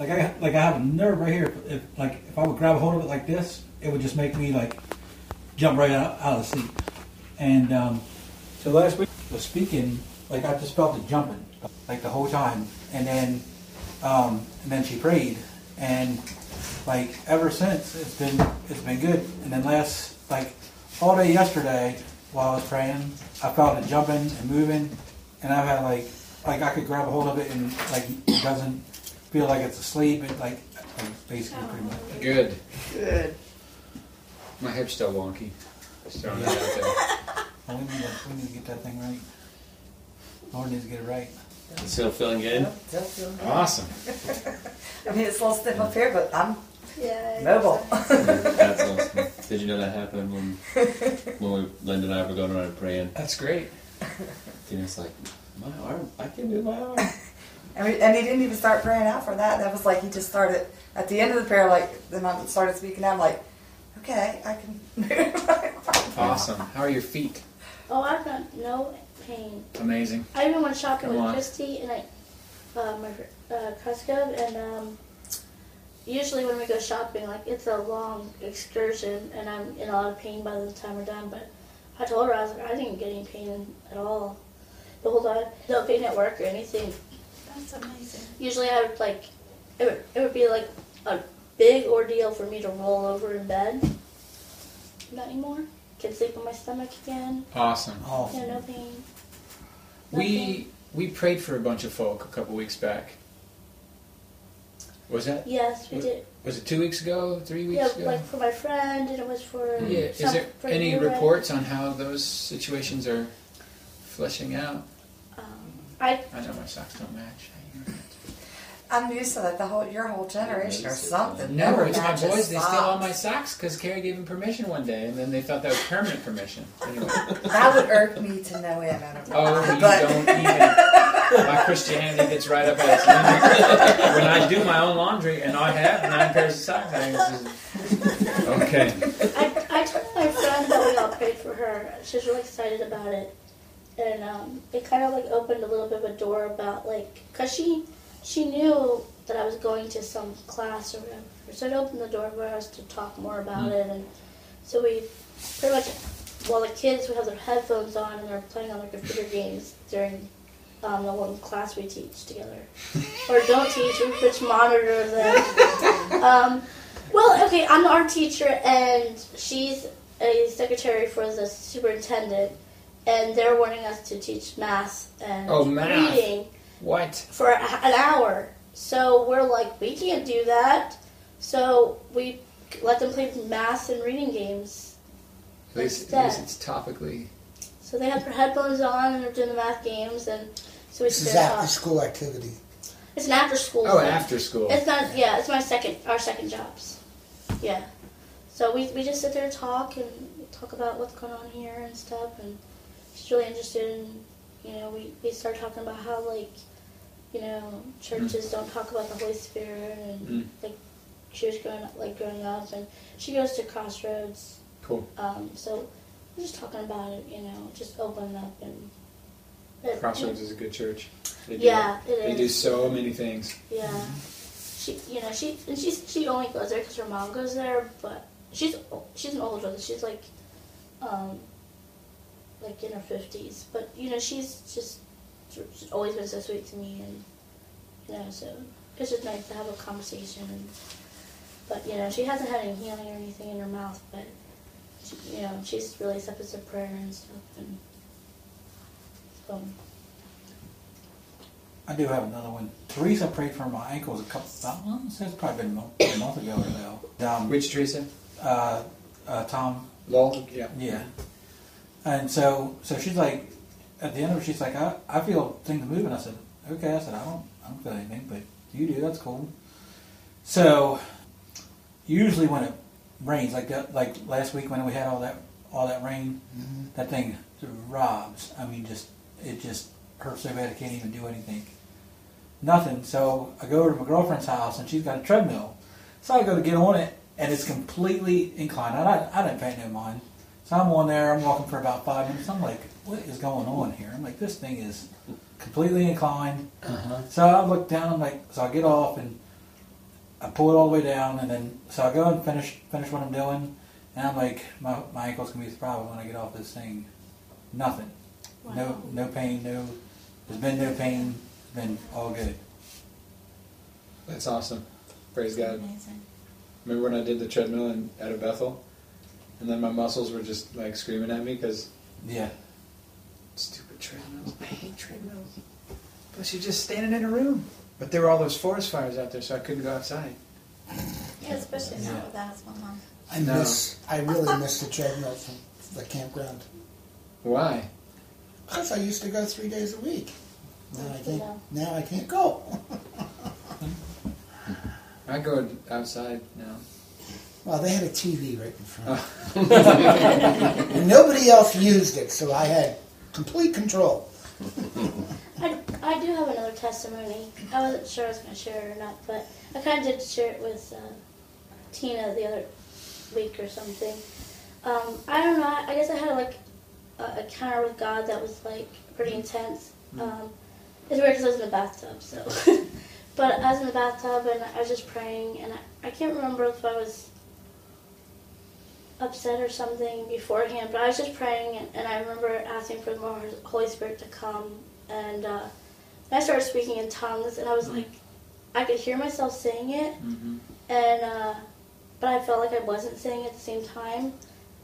like I like I have a nerve right here. If, like if I would grab a hold of it like this, it would just make me like jump right out, out of the seat. And um, so last week was speaking, like I just felt it jumping like the whole time, and then um, and then she prayed, and like ever since it's been it's been good. And then last like all day yesterday while I was praying, I felt it jumping and moving, and I've had like like I could grab a hold of it and like it doesn't feel like it's asleep. It like, like basically pretty much. Good. Good. My hip's still wonky. Just throwing that out there. Well, we need to we need to get that thing right. Lord needs to get it right. It's Still feeling good? Yep, still feeling good. Awesome. I mean, it's a little stiff up here, but I'm Yeah. mobile. That's awesome. Did you know that happened when when we, Linda and I were going around praying? That's great. Tina's like, my arm, I can move my arm. And, we, and he didn't even start praying out for that. That was like he just started at the end of the prayer. Like then I started speaking out. I'm like, okay, I can move. my. Awesome. How are your feet? Oh, I've got no pain. Amazing. I even went shopping Come with on. Christy and I, uh, my fr- uh, Costco, and um, usually when we go shopping, like it's a long excursion, and I'm in a lot of pain by the time we're done. But I told her I was like, I didn't get any pain at all the whole time. No pain at work or anything. That's amazing. Usually I would like, it would, it would be like a big ordeal for me to roll over in bed. Not anymore. Can sleep on my stomach again. Awesome. Oh, Yeah, no pain. We we prayed for a bunch of folk a couple weeks back. Was that Yes, we What- did. was it two weeks ago? Three weeks Yeah, ago? like for my friend, and it was for. yeah. Is some- there for any you, right? reports on how those situations are fleshing out? I I know my socks don't match. I'm used to that. The whole your whole generation or something. Never. No It's my matches boys. They steal all my socks because Carrie gave them permission one day, and then they thought that was permanent permission. Anyway. That would irk me to no end. I don't know. Oh, you but don't even. My Christianity gets right up at its limit. When I do my own laundry, and I have nine pairs of socks, I just, okay. I, I told my friend that we all prayed for her. She's really excited about it, and um, it kind of like opened a little bit of a door about like, cause she she knew that I was going to some class or whatever, so it opened the door for us to talk more about it, and so we pretty much while the kids would have their headphones on and they're playing on their computer games during um, the one class we teach together, or don't teach, we just monitor them. Um, well, okay, I'm the art teacher, and she's a secretary for the superintendent, and they're wanting us to teach math and Oh, math. reading What? for an hour. So we're like, we can't do that. So we let them play math and reading games. At least, Instead. at least it's topically. So they have their headphones on and they're doing the math games, and so we This is after talk. school activity. It's an after school. Oh, thing. after school. It's not. Yeah, it's my second. Our second jobs. Yeah. So we we just sit there and talk and talk about what's going on here and stuff. And she's really interested in. You know, we we start talking about how like, you know, churches don't talk about the Holy Spirit and Mm. like she was growing up like growing up and she goes to Crossroads. Cool. Um. So we're just talking about it. You know, just opening up and. it- Crossroads is a good church. They do, Yeah, it They is. do so many things. Yeah. She, you know, she and she's she only goes there because her mom goes there, but she's she's an older. She's like, um, like in her fifties. But you know, she's just she's always been so sweet to me, and you know, so it's just nice to have a conversation. And, but you know, she hasn't had any healing or anything in her mouth, but she, you know, she's really accepted some prayer and stuff, and so. I do have another one. Teresa prayed for my ankles a couple. About, well, it's probably been a month, a month ago or so. Um, Which Teresa? uh, uh, Tom Lowell? Yeah. Yeah. And so, so she's like, at the end of it, she's like, I, I feel things moving. I said, okay. I said, I don't, I don't feel anything, but you do. That's cool. So, usually when it rains, like that, like last week when we had all that, all that rain, mm-hmm. that thing robs. I mean, just it just hurts so bad I can't even do anything. Nothing. So I go over to my girlfriend's house and she's got a treadmill. So I go to get on it and it's completely inclined. I, I didn't pay no mind. So I'm on there. I'm walking for about five minutes. I'm like, what is going on here? I'm like, this thing is completely inclined. Uh-huh. So I look down. I'm like, so I get off and I pull it all the way down, and then so I go and finish finish what I'm doing, and I'm like, my my ankle's gonna be the problem when I get off this thing. Nothing. No Wow. no pain. No. There's been no pain. It's been all good. That's awesome. Praise God. Amazing. Remember when I did the treadmill in, out of Bethel? And then my muscles were just like screaming at me because Yeah. stupid treadmills. I hate treadmills. Plus, you're just standing in a room. But there were all those forest fires out there, so I couldn't go outside. Yeah, especially Yeah. now with asthma, huh? I No. miss, I really miss the treadmill from the campground. Why? Because I used to go three days a week. Now I Yeah. can't, now I can't go. I go outside now. Well, they had a TV right in front. Oh. And nobody else used it, so I had complete control. I, I do have another testimony. I wasn't sure I was going to share it or not, but I kind of did share it with uh, Tina the other week or something. Um, I don't know. I I guess I had like a, a encounter with God that was like pretty intense. Um, it's weird because I was in the bathtub, so. but I was in the bathtub and I was just praying, and I, I can't remember if I was upset or something beforehand, but I was just praying, and, and I remember asking for the Holy Spirit to come, and uh, I started speaking in tongues, and I was like, I could hear myself saying it, Mm-hmm. and uh, but I felt like I wasn't saying it at the same time,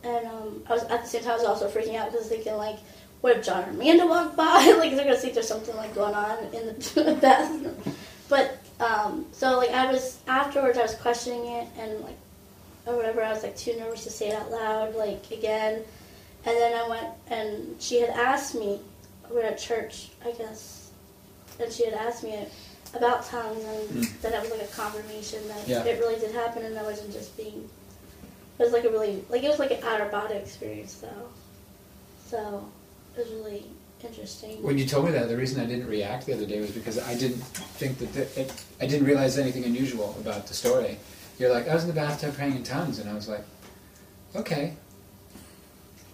and um, I was at the same time I was also freaking out because thinking like, what if John or Amanda walk by? like they're gonna think there's something like going on in the bathroom. But um, so like I was afterwards I was questioning it and like or whatever I was like too nervous to say it out loud like again, and then I went and she had asked me we were at church I guess, and she had asked me about tongues and Hmm. then it was like a confirmation that Yeah. it really did happen and I wasn't just being. It was like a really like it was like an out of body experience though, so it was really interesting. When you told me that, the reason I didn't react the other day was because I didn't think that the, it, I didn't realize anything unusual about the story. You're like, I was in the bathtub praying in tongues, and I was like, okay.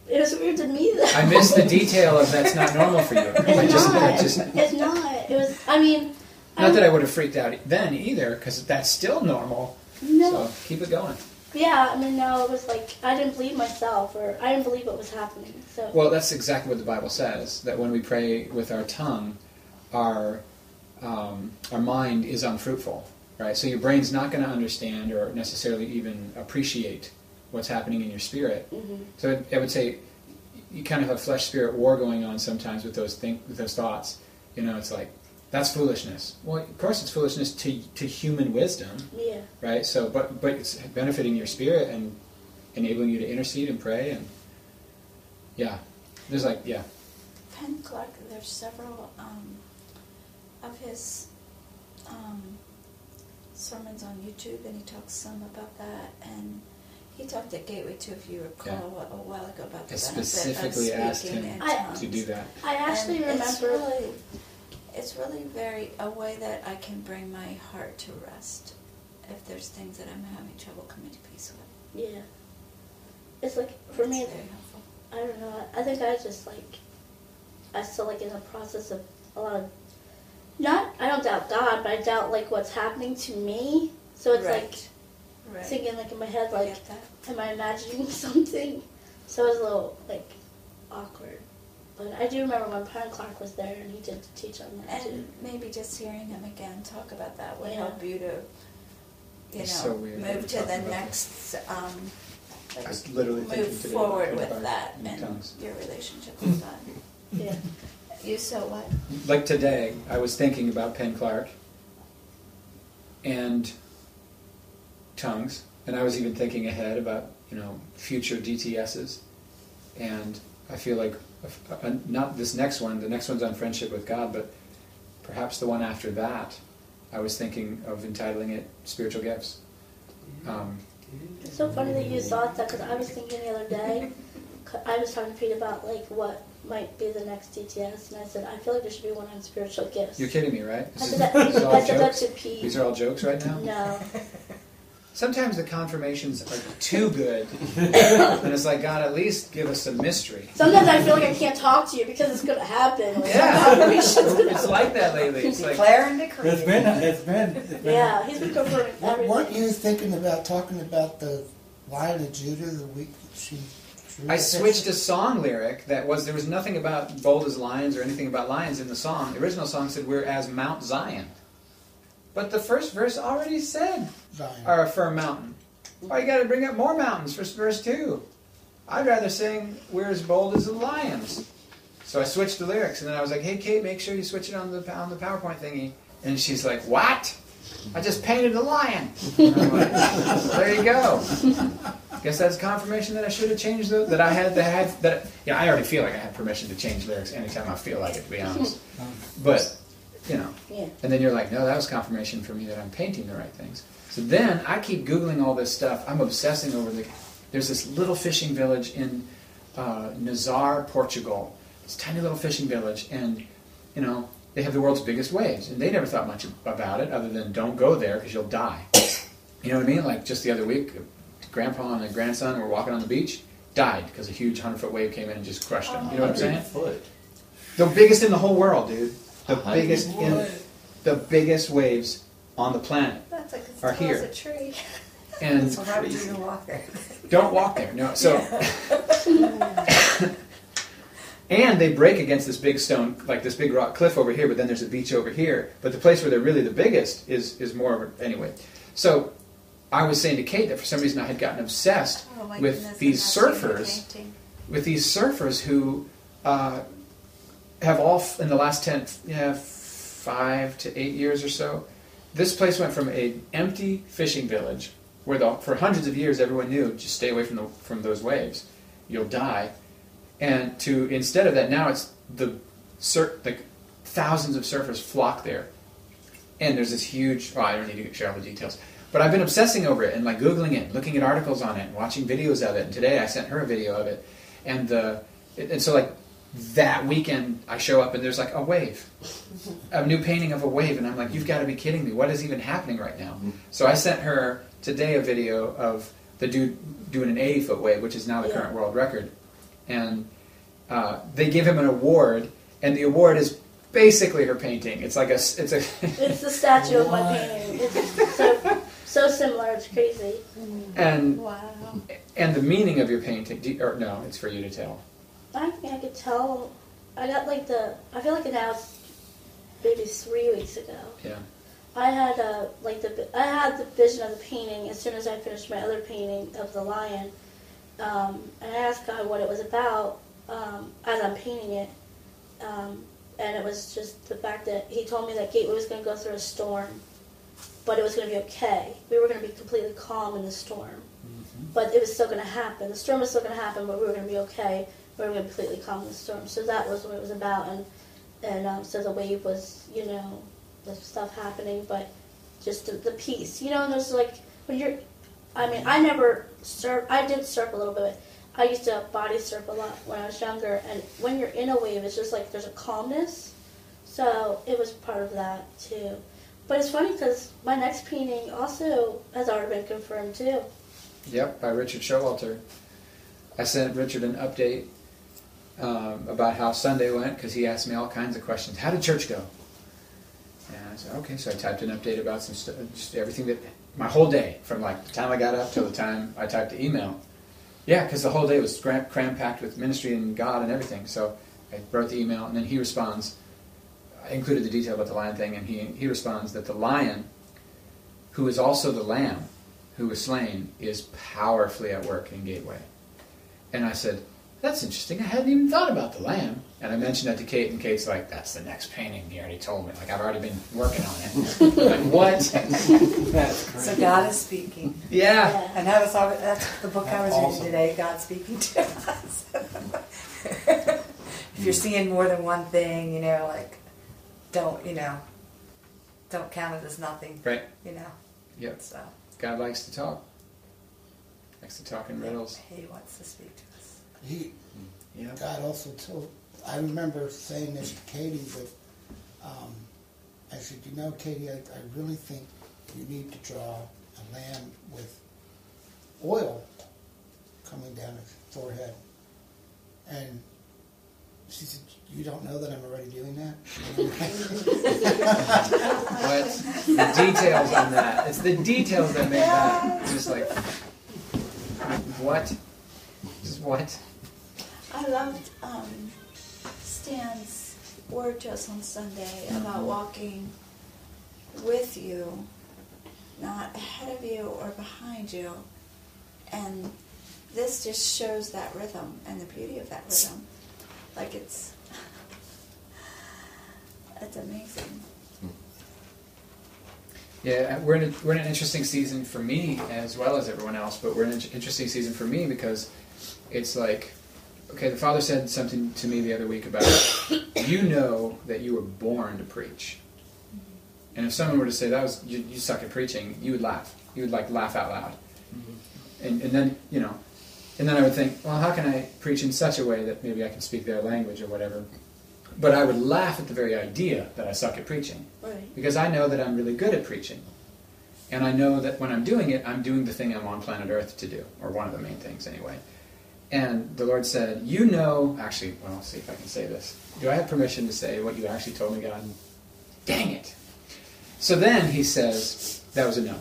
It was weird to me though. I missed the detail of that's not normal for you. I It's just, not. I just, It's not. It was. I mean. not that I would have freaked out then either, because that's still normal. No. So keep it going. Yeah. I mean, no. It was like I didn't believe myself, or I didn't believe what was happening. So. Well, that's exactly what the Bible says. That when we pray with our tongue, our um, our mind is unfruitful, right? So your brain's not going to understand or necessarily even appreciate what's happening in your spirit. hmm So I- I would say you kind of have flesh spirit war going on sometimes with those think with those thoughts. You know, it's like that's foolishness. Well, of course, it's foolishness to to human wisdom, Yeah. right? So, but but it's benefiting your spirit and enabling you to intercede and pray and yeah, there's like yeah. Penn Clark, there's several um, of his um, sermons on YouTube, and he talks some about that. And he talked at Gateway too, if you recall, a, a while ago about the I benefit specifically of asked speaking him in I- to do that. I actually And It's remember. really, it's really very a way that I can bring my heart to rest if there's things that I'm having trouble coming to peace with. Yeah. It's like for me. very helpful. I don't know. I think I just like I still like in the process of a lot of not I don't doubt God, but I doubt like what's happening to me. So it's like right. thinking like in my head like get that. am I imagining something? So it was a little like awkward. But I do remember when Brian Clark was there and he did teach on that too. And maybe just hearing him again talk about that would Yeah. help you to, you It's know, so weird move to the next, um, I was literally thinking move forward with that and tongues. your relationship with God. Yeah. You so what? Like today, I was thinking about Penn Clark and tongues, and I was even thinking ahead about you know future DTSs, and I feel like uh, uh, not this next one. The next one's on friendship with God, but perhaps the one after that. I was thinking of entitling it spiritual gifts. Um, It's so funny that you thought that because I was thinking the other day. I was talking to Pete about like what might be the next DTS, and I said I feel like there should be one on spiritual gifts. you're kidding me, right? I This said that, this is all I said that jokes. to Pete. These are all jokes right now. No, sometimes the confirmations are too good, and it's like God, at least give us some mystery. Sometimes I feel like I can't talk to you because it's gonna happen. Like, Yeah. confirmation's gonna It's like that lately. It's like Declare and decree. It's been, it's been, it's been. Yeah, he's been confirming Weren't- everything. Weren't you thinking about talking about the Lion of Judah the week that she drew I switched a song lyric that was there was nothing about bold as lions or anything about lions in the song. The original song said we're as Mount Zion, but the first verse already said Zion. are a firm mountain. Why you got to bring up more mountains for verse two? I'd rather sing we're as bold as the lions. So I switched the lyrics, and then I was like, "Hey, Kate, make sure you switch it on the on the PowerPoint thingy." And she's like, "What? I just painted a lion." Like, there you go. Guess that's confirmation that I should have changed the, that I had that had that. Yeah, I already feel like I have permission to change lyrics anytime I feel like it. To be honest, but you know. Yeah. And then you're like, no, that was confirmation for me that I'm painting the right things. So then I keep googling all this stuff. I'm obsessing over the. There's this little fishing village in uh, Nazaré, Portugal. It's a tiny little fishing village, and you know they have the world's biggest waves, and they never thought much about it other than don't go there because you'll die. You know what I mean? Like just the other week, grandpa and a grandson were walking on the beach, died because a huge hundred foot wave came in and just crushed them. You know what I'm oh, saying? Foot. The biggest in the whole world, dude. The A hundred biggest in the biggest waves on the planet. That's like Are here. a tree. And So why would you walk there? don't walk there. No. So and they break against this big stone, like this big rock cliff over here, but then there's a beach over here. But the place where they're really the biggest is is more of a, anyway. So I was saying to Kate that for some reason I had gotten obsessed Oh with goodness, these I'm not seeing the surfers with these surfers who uh, have all in the last 10 yeah, five to eight years or so this place went from an empty fishing village where the, for hundreds of years everyone knew just stay away from the, from those waves you'll die and to instead of that now it's the sur- like thousands of surfers flock there. And there's this huge well i don't need to share all the details but i've been obsessing over it and like googling it looking at articles on it and watching videos of it. And today i sent her a video of it. And the and so like that weekend i show up and there's like a wave a new painting of a wave. And i'm like you've got to be kidding me. What is even happening right now? Mm-hmm. So i sent her today a video of the dude doing an 80 foot wave which is now the Yeah. current world record and uh, they give him an award and the award is basically her painting it's like a it's a It's the statue of my painting. It's so so similar. It's crazy. and Wow. and the meaning of your painting do, or no it's for you to tell I think I could tell. I got like the. I feel like it now it's maybe three weeks ago. yeah I had uh, like the I had the vision of the painting as soon as I finished my other painting of the lion, um, and I asked God what it was about um, as I'm painting it, um, and it was just the fact that He told me that Gateway was going to go through a storm, but it was going to be okay. We were going to be completely calm in the storm, but it was still going to happen. The storm was still going to happen, but we were going to be okay. We were going to be completely calm in the storm. So that was what it was about, and and um, so the wave was, you know, the stuff happening, but just the, the peace. You know, and there's like when you're. I mean, I never surf. I did surf a little bit. I used to body surf a lot when I was younger, and when you're in a wave, it's just like there's a calmness. So it was part of that too. But it's funny because my next painting also has already been confirmed too. Yep, by Richard Showalter. I sent Richard an update um, about how Sunday went because he asked me all kinds of questions. How did church go? And I said, okay. So I typed an update about some stuff, just everything that my whole day from like the time I got up till the time I typed the email. Yeah, because the whole day was cram packed with ministry and God and everything. So I wrote the email, and then he responds. I included the detail about the lion thing, and he he responds that the lion, who is also the lamb, who was slain, is powerfully at work in Gateway. And I said, That's interesting. I hadn't even thought about the lamb. And I mentioned that to Kate, and Kate's like, That's the next painting. He already told me. Like, I've already been working on it. like, what? That's So. God is speaking. Yeah. Yeah. And that was all, that's the book I was awesome. reading today, God speaking to us. if you're seeing more than one thing, you know, like, don't, you know, don't count it as nothing, Right. you know. Yep. So God likes to talk. Likes to talk in riddles. he wants to speak to us. He, mm. Yeah. God also told, I remember saying this to Katie, but um, I said, you know, Katie, I, I really think you need to draw a lamb with oil coming down his forehead. And she said, You don't know that I'm already doing that? What? The details on that. It's the details that make that just like what? Just what? I loved um, Stan's word to us on Sunday about walking with you, not ahead of you or behind you. And this just shows that rhythm and the beauty of that rhythm. Like it's, it's amazing. Hmm. Yeah, we're in, a, we're in an interesting season for me as well as everyone else, but we're in an interesting season for me because it's like, okay, the Father said something to me the other week about, you know that you were born to preach. And if someone were to say that was you, you suck at preaching, you would laugh. You would like laugh out loud. Mm-hmm. And, and then you know, and then I would think, well, how can I preach in such a way that maybe I can speak their language or whatever? But I would laugh at the very idea that I suck at preaching Right. because I know that I'm really good at preaching. And I know that when I'm doing it, I'm doing the thing I'm on planet Earth to do, or one of the main things anyway. And the Lord said, You know, actually, well, I'll see if I can say this. Do I have permission to say what you actually told me, God? Dang it. So then he says, That was a no.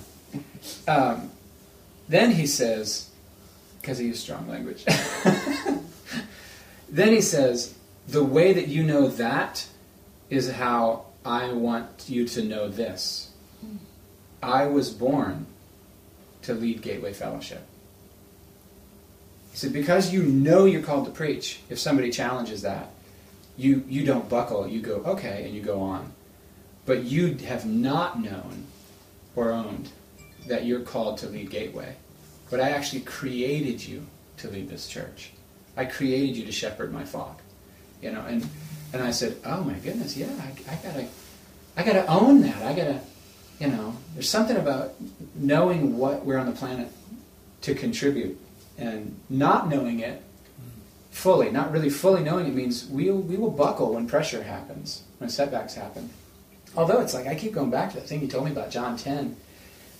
Um, then he says, because he used strong language. then he says, The way that you know that is how I want you to know this. I was born to lead Gateway Fellowship. He said, because you know you're called to preach, if somebody challenges that, you, you don't buckle, you go, okay, and you go on. But you have not known or owned that you're called to lead Gateway. But I actually created you to lead this church. I created you to shepherd my flock. You know, and and I said, Oh my goodness, yeah, I, I gotta I gotta own that. I gotta you know, there's something about knowing what we're on the planet to contribute and not knowing it fully, not really fully knowing it means we we will buckle when pressure happens, when setbacks happen. Although it's like I keep going back to that thing you told me about John 10,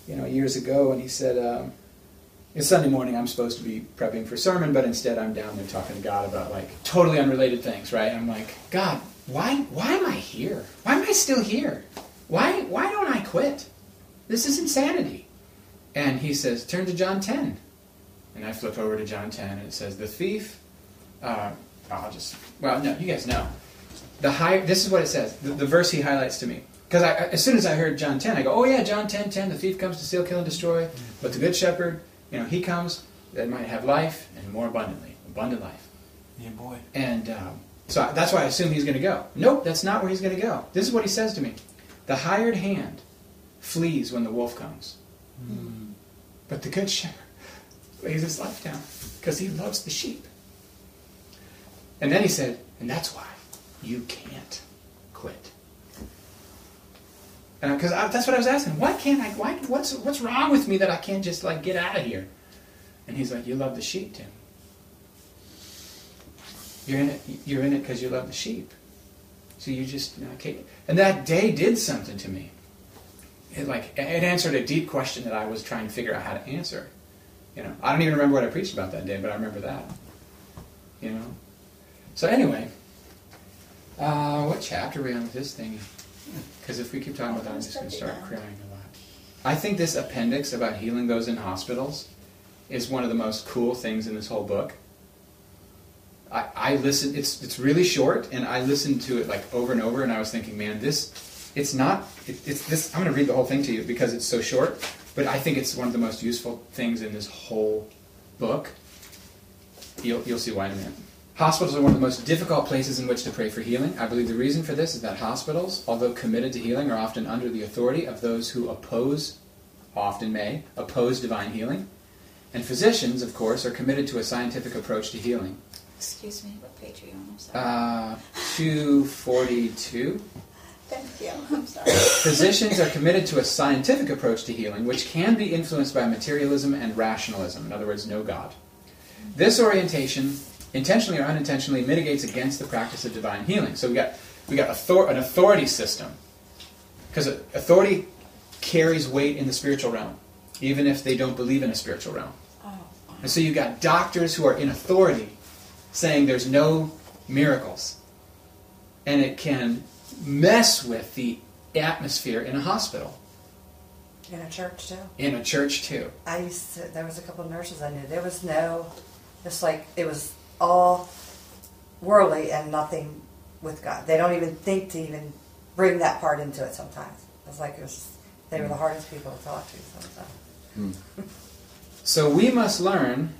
you know, years ago, and he said, um, it's Sunday morning, I'm supposed to be prepping for sermon, but instead I'm down there talking to God about like totally unrelated things, right? I'm like, God, why why am I here? Why am I still here? Why why don't I quit? This is insanity. And he says, turn to John 10. And I flip over to John 10 and it says, the thief, uh, I'll just, well, no, you guys know. The high, this is what it says, the, the verse he highlights to me. Because as soon as I heard John 10, I go, oh yeah, John 10, 10, the thief comes to steal, kill, and destroy. But the good shepherd, you know, he comes that might have life and more abundantly, abundant life. Yeah, boy. And um, so that's why I assume he's going to go. Nope, that's not where he's going to go. This is what he says to me The hired hand flees when the wolf comes, Mm. but the good shepherd lays his life down because he loves the sheep. And then he said, And that's why you can't quit. Because that's what I was asking. Why can't I? Why, what's, what's wrong with me that I can't just like get out of here? And he's like, You love the sheep, Tim. You're in it. You're in it because you love the sheep. So you just you know, can't. And that day did something to me. It like it answered a deep question that I was trying to figure out how to answer. You know, I don't even remember what I preached about that day, but I remember that. You know. So anyway, uh, what chapter are we on with this thing? Because if we keep talking about that, I'm just going to start crying a lot. I think this appendix about healing those in hospitals is one of the most cool things in this whole book. I, I listened. It's it's really short, and I listened to it like over and over, and I was thinking, man, this it's not. It, it's this. I'm going to read the whole thing to you because it's so short, but I think it's one of the most useful things in this whole book. You'll you'll see why in a minute. Hospitals are one of the most difficult places in which to pray for healing. I believe the reason for this is that hospitals, although committed to healing, are often under the authority of those who oppose, often may, oppose divine healing. And physicians, of course, are committed to a scientific approach to healing. Excuse me, what page are you on? Uh, 242. Thank you. I'm sorry. Physicians are committed to a scientific approach to healing, which can be influenced by materialism and rationalism. In other words, no God. This orientation, intentionally or unintentionally, mitigates against the practice of divine healing. So we got we got author- an authority system, because authority carries weight in the spiritual realm, even if they don't believe in a spiritual realm. Oh, And so you've got doctors who are in authority saying there's no miracles. And it can mess with the atmosphere in a hospital, In a church too. in a church too. I used to, there was a couple of nurses I knew. There was no, It's like, it was all worldly and nothing with God. They don't even think to even bring that part into it sometimes. It's like it was, they were the hmm. hardest people to talk to sometimes. Hmm. So we must learn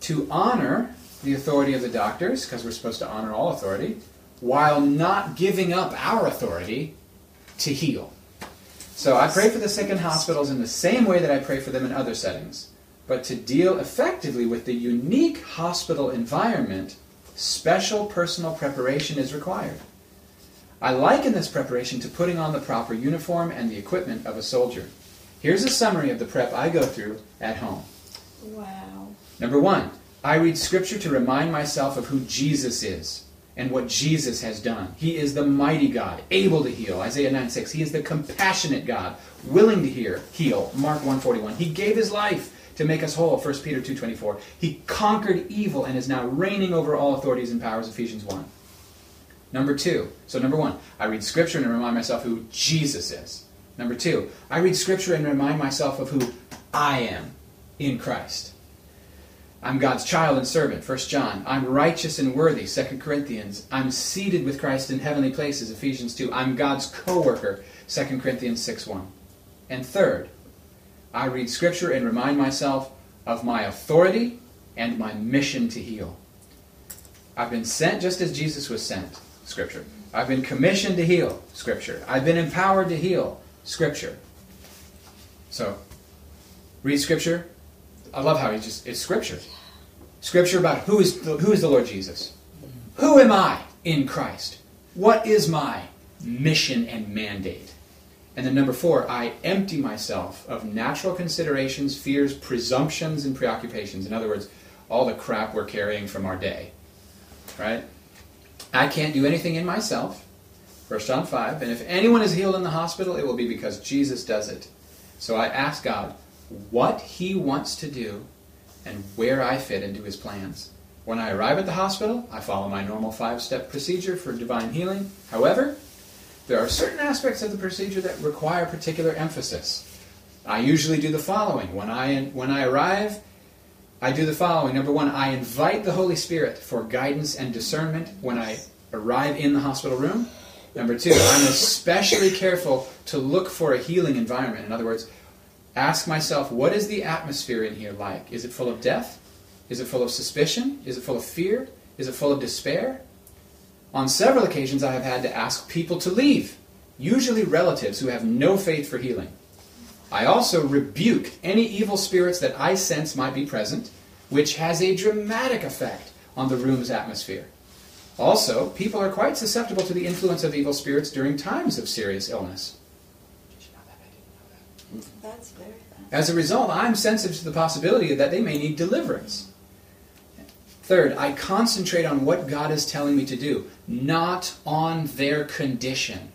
to honor the authority of the doctors, because we're supposed to honor all authority, while not giving up our authority to heal. So I pray for the sick in hospitals in the same way that I pray for them in other settings. But to deal effectively with the unique hospital environment, special personal preparation is required. I liken this preparation to putting on the proper uniform and the equipment of a soldier. Here's a summary of the prep I go through at home. wow. Number one, I read scripture to remind myself of who Jesus is and what Jesus has done. He is the mighty God, able to heal. Isaiah 9 6. He is the compassionate God, willing to hear, heal. Mark 141. He gave his life to make us whole. 1 Peter 2.24. He conquered evil and is now reigning over all authorities and powers. Ephesians 1. Number two, so number one, I read scripture and remind myself who Jesus is. Number two, I read scripture and remind myself of who I am in Christ. I'm God's child and servant, 1 John. I'm righteous and worthy, 2 Corinthians. I'm seated with Christ in heavenly places, Ephesians 2. I'm God's co worker, 2 Corinthians 6 1. And third, I read scripture and remind myself of my authority and my mission to heal. I've been sent just as Jesus was sent, Scripture. I've been commissioned to heal, Scripture. I've been empowered to heal, Scripture. So, read Scripture. I love how he just, it's Scripture. Scripture about who is, the, who is the Lord Jesus. Who am I in Christ? What is my mission and mandate? And then number four, I empty myself of natural considerations, fears, presumptions, and preoccupations. In other words, all the crap we're carrying from our day. Right? I can't do anything in myself. 1 John 5. And if anyone is healed in the hospital, it will be because Jesus does it. So I ask God what He wants to do and where I fit into His plans. When I arrive at the hospital, I follow my normal five step procedure for divine healing. However, there are certain aspects of the procedure that require particular emphasis. I usually do the following. When I, when I arrive, I do the following. Number one, I invite the Holy Spirit for guidance and discernment when I arrive in the hospital room. Number two, I'm especially careful to look for a healing environment. In other words, ask myself, what is the atmosphere in here like? Is it full of death? Is it full of suspicion? Is it full of fear? Is it full of despair? On several occasions, I have had to ask people to leave, usually relatives who have no faith for healing. I also rebuke any evil spirits that I sense might be present, which has a dramatic effect on the room's atmosphere. Also, people are quite susceptible to the influence of evil spirits during times of serious illness. That's very. As a result, I'm sensitive to the possibility that they may need deliverance. Third, I concentrate on what God is telling me to do, not on their condition.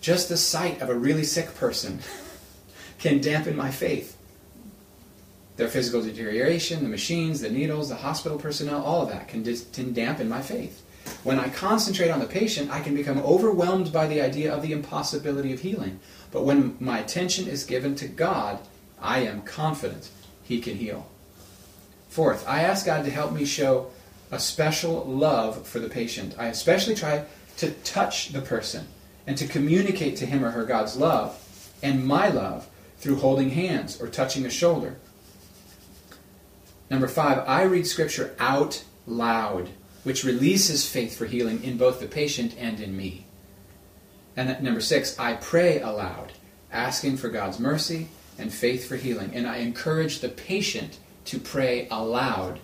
Just the sight of a really sick person can dampen my faith. Their physical deterioration, the machines, the needles, the hospital personnel, all of that can, dis- can dampen my faith. When I concentrate on the patient, I can become overwhelmed by the idea of the impossibility of healing. But when my attention is given to God, I am confident He can heal. Fourth, I ask God to help me show a special love for the patient. I especially try to touch the person and to communicate to him or her God's love and my love through holding hands or touching a shoulder. Number five, I read Scripture out loud, which releases faith for healing in both the patient and in me. And number six, I pray aloud, asking for God's mercy and faith for healing. And I encourage the patient to pray aloud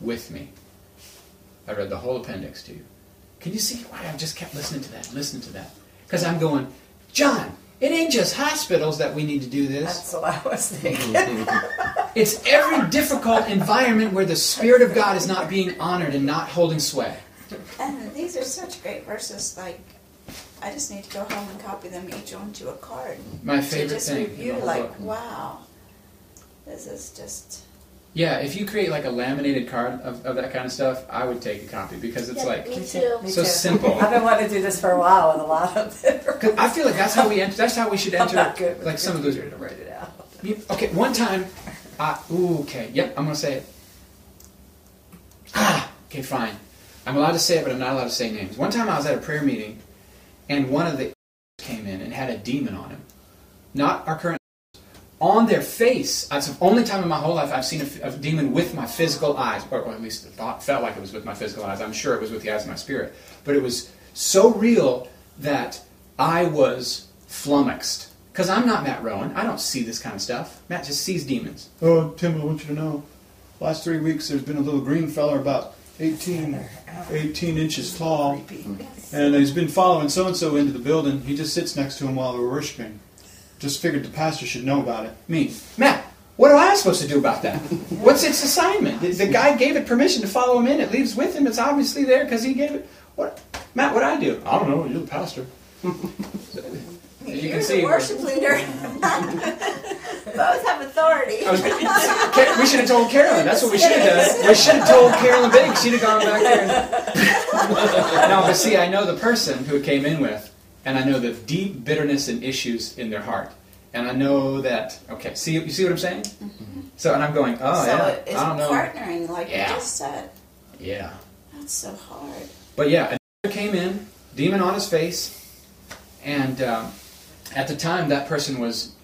with me. I read the whole appendix to you. Can you see why I just kept listening to that, listening to that? Because I'm going, John, it ain't just hospitals that we need to do this. That's what I was thinking. It's every difficult environment where the Spirit of God is not being honored and not holding sway. And these are such great verses, like I just need to go home and copy them each onto a card. My to favorite just thing. in the review, whole like, book. wow, this is just. Yeah, if you create like a laminated card of, of that kind of stuff, I would take a copy because it's Yeah, like me Me too. Me so too. simple. I've been wanting to do this for a while with a lot of them. 'Cause I feel like that's how we enter. That's how we should I'm enter. not good like some of those. computer to write it out. Okay, one time, uh, ooh, okay, yep, I'm gonna say it. Ah, okay, fine. I'm allowed to say it, but I'm not allowed to say names. One time I was at a prayer meeting, and one of the came in and had a demon on him. Not our current. On their face. That's the only time in my whole life I've seen a, a demon with my physical eyes, or, or at least thought, felt like it was with my physical eyes. I'm sure it was with the eyes of my spirit. But it was so real that I was flummoxed. Because I'm not Matt Rowan. I don't see this kind of stuff. Matt just sees demons. Oh, Tim, I want you to know. Last three weeks there's been a little green fella about 18, 18 inches tall. And he's been following so and so into the building. He just sits next to him while they're worshiping. Just figured the pastor should know about it. Me, Matt, what am I supposed to do about that? What's its assignment? The, the guy gave it permission to follow him in. It leaves with him. It's obviously there because he gave it. What, Matt? What I do? I don't know. You're the pastor. As you You're can the see, we're- worship leader. Both have authority. I was gonna, Ca- we should have told Carolyn. That's what we should have done. We should have told Carolyn Biggs. She'd have gone back there. And... no, but see, I know the person who it came in with, and I know the deep bitterness and issues in their heart, and I know that. Okay, see, you see what I'm saying? So, and I'm going, oh so yeah, it is I don't know. partnering, like Yeah. you just said. Yeah, That's so hard. but yeah, another came in, demon on his face, and um, at the time, that person was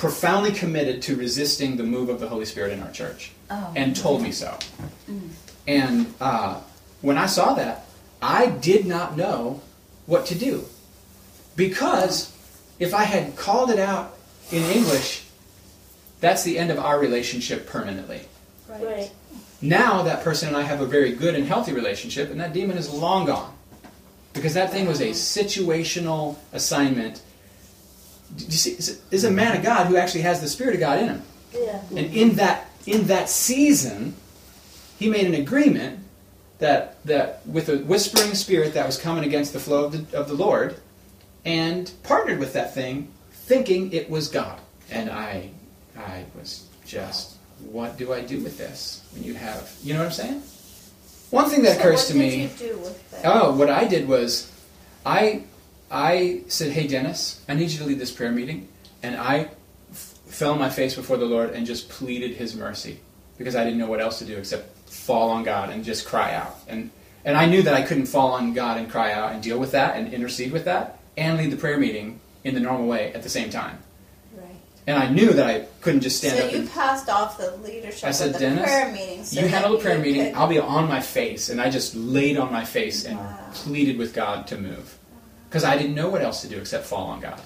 profoundly committed to resisting the move of the Holy Spirit in our church. Oh. and told me so. And uh, when I saw that, I did not know what to do. Because if I had called it out in English, that's the end of our relationship permanently. Right. Now that person and I have a very good and healthy relationship, and that demon is long gone. Because that thing was a situational assignment. See, is a man of God who actually has the Spirit of God in him. Yeah. And in that in that season, he made an agreement that that with a whispering spirit that was coming against the flow of the, of the Lord, and partnered with that thing, thinking it was God. And I I was just, what do I do with this? When you have, you know what I'm saying? One thing that So occurs what to did me. you do with that? Oh, what I did was, I I said, "Hey, Dennis, I need you to lead this prayer meeting," and I f- fell on my face before the Lord and just pleaded His mercy because I didn't know what else to do except fall on God and just cry out. And and I knew that I couldn't fall on God and cry out and deal with that and intercede with that and lead the prayer meeting in the normal way at the same time. Right. And I knew that I couldn't just stand so up you and passed off the leadership I said, of the "Dennis, prayer meeting. So you handle the prayer meeting. could- I'll be on my face, and I just laid on my face and Wow. pleaded with God to move, because I didn't know what else to do except fall on God.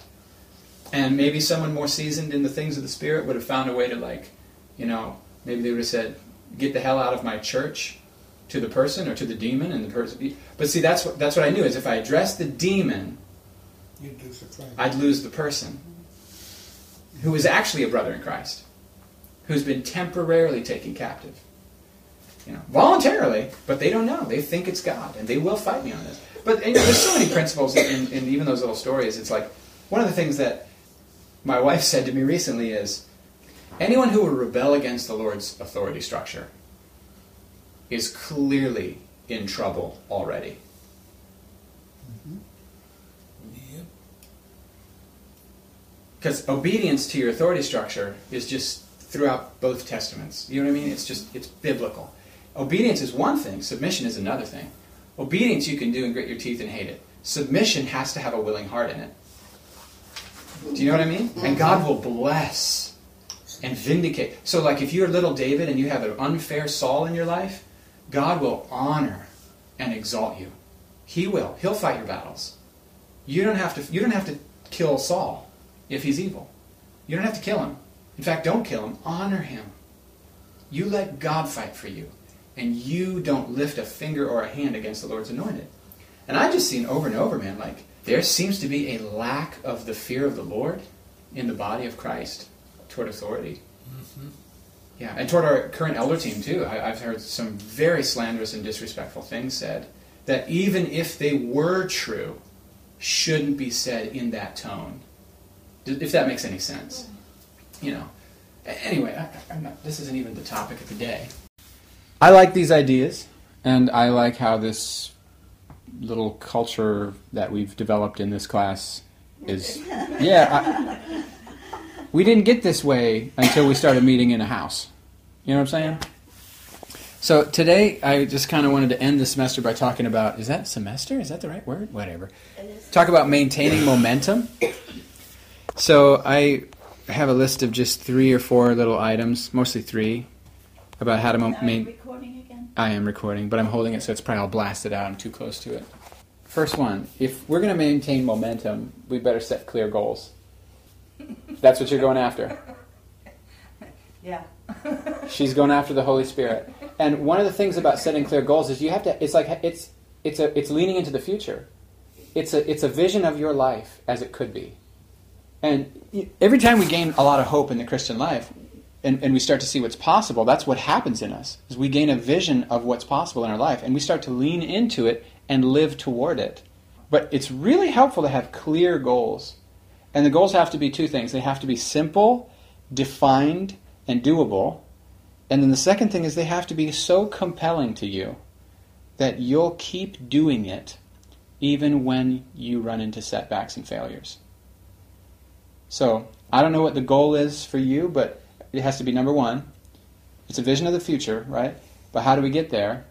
And maybe someone more seasoned in the things of the Spirit would have found a way to, like, you know, maybe they would have said, "Get the hell out of my church," to the person or to the demon, and the person. But see, that's what that's what I knew is if I addressed the demon, do the. I'd lose the person who is actually a brother in Christ, who's been temporarily taken captive. You know, voluntarily, but they don't know. They think it's God, and they will fight me on this. But you know, there's so many principles in, in, in even those little stories. It's like one of the things that my wife said to me recently is anyone who would rebel against the Lord's authority structure is clearly in trouble already. Yep. Because obedience to your authority structure is just throughout both testaments. You know what I mean? It's just it's biblical. Obedience is one thing, submission is another thing. Obedience you can do and grit your teeth and hate it. Submission has to have a willing heart in it. Do you know what I mean? And God mm-hmm. will bless and vindicate. So like if you're little David and you have an unfair Saul in your life, God will honor and exalt you. He will. He'll fight your battles. You don't have to you don't have to kill Saul if he's evil. You don't have to kill him. In fact, don't kill him. Honor him. You let God fight for you. And you don't lift a finger or a hand against the Lord's anointed. And I've just seen over and over, man, like there seems to be a lack of the fear of the Lord in the body of Christ toward authority. Mm-hmm. Yeah, and toward our current elder team too. I, I've heard some very slanderous and disrespectful things said that even if they were true, shouldn't be said in that tone. If that makes any sense. You know. Anyway, I, I'm not, this isn't even the topic of the day. I like these ideas, and I like how this little culture that we've developed in this class is. Yeah, I, we didn't get this way until we started meeting in a house. You know what I'm saying? So today, I just kind of wanted to end the semester by talking about is that semester? Is that the right word? Whatever. Talk about maintaining momentum. So I have a list of just three or four little items, mostly three, about how to mo- I am recording, but I'm holding it so it's probably all blasted out. I'm too close to it. First one: If we're going to maintain momentum, we better set clear goals. That's what you're going after. Yeah. She's going after the Holy Spirit. And one of the things about setting clear goals is you have to. It's like it's it's a it's leaning into the future. It's a it's a vision of your life as it could be. And every time we gain a lot of hope in the Christian life, and, and we start to see what's possible, that's what happens in us. Is we gain a vision of what's possible in our life, and we start to lean into it and live toward it. But it's really helpful to have clear goals. And the goals have to be two things. They have to be simple, defined, and doable. And then the second thing is they have to be so compelling to you that you'll keep doing it even when you run into setbacks and failures. So, I don't know what the goal is for you, but it has to be number one. It's a vision of the future, right? But how do we get there?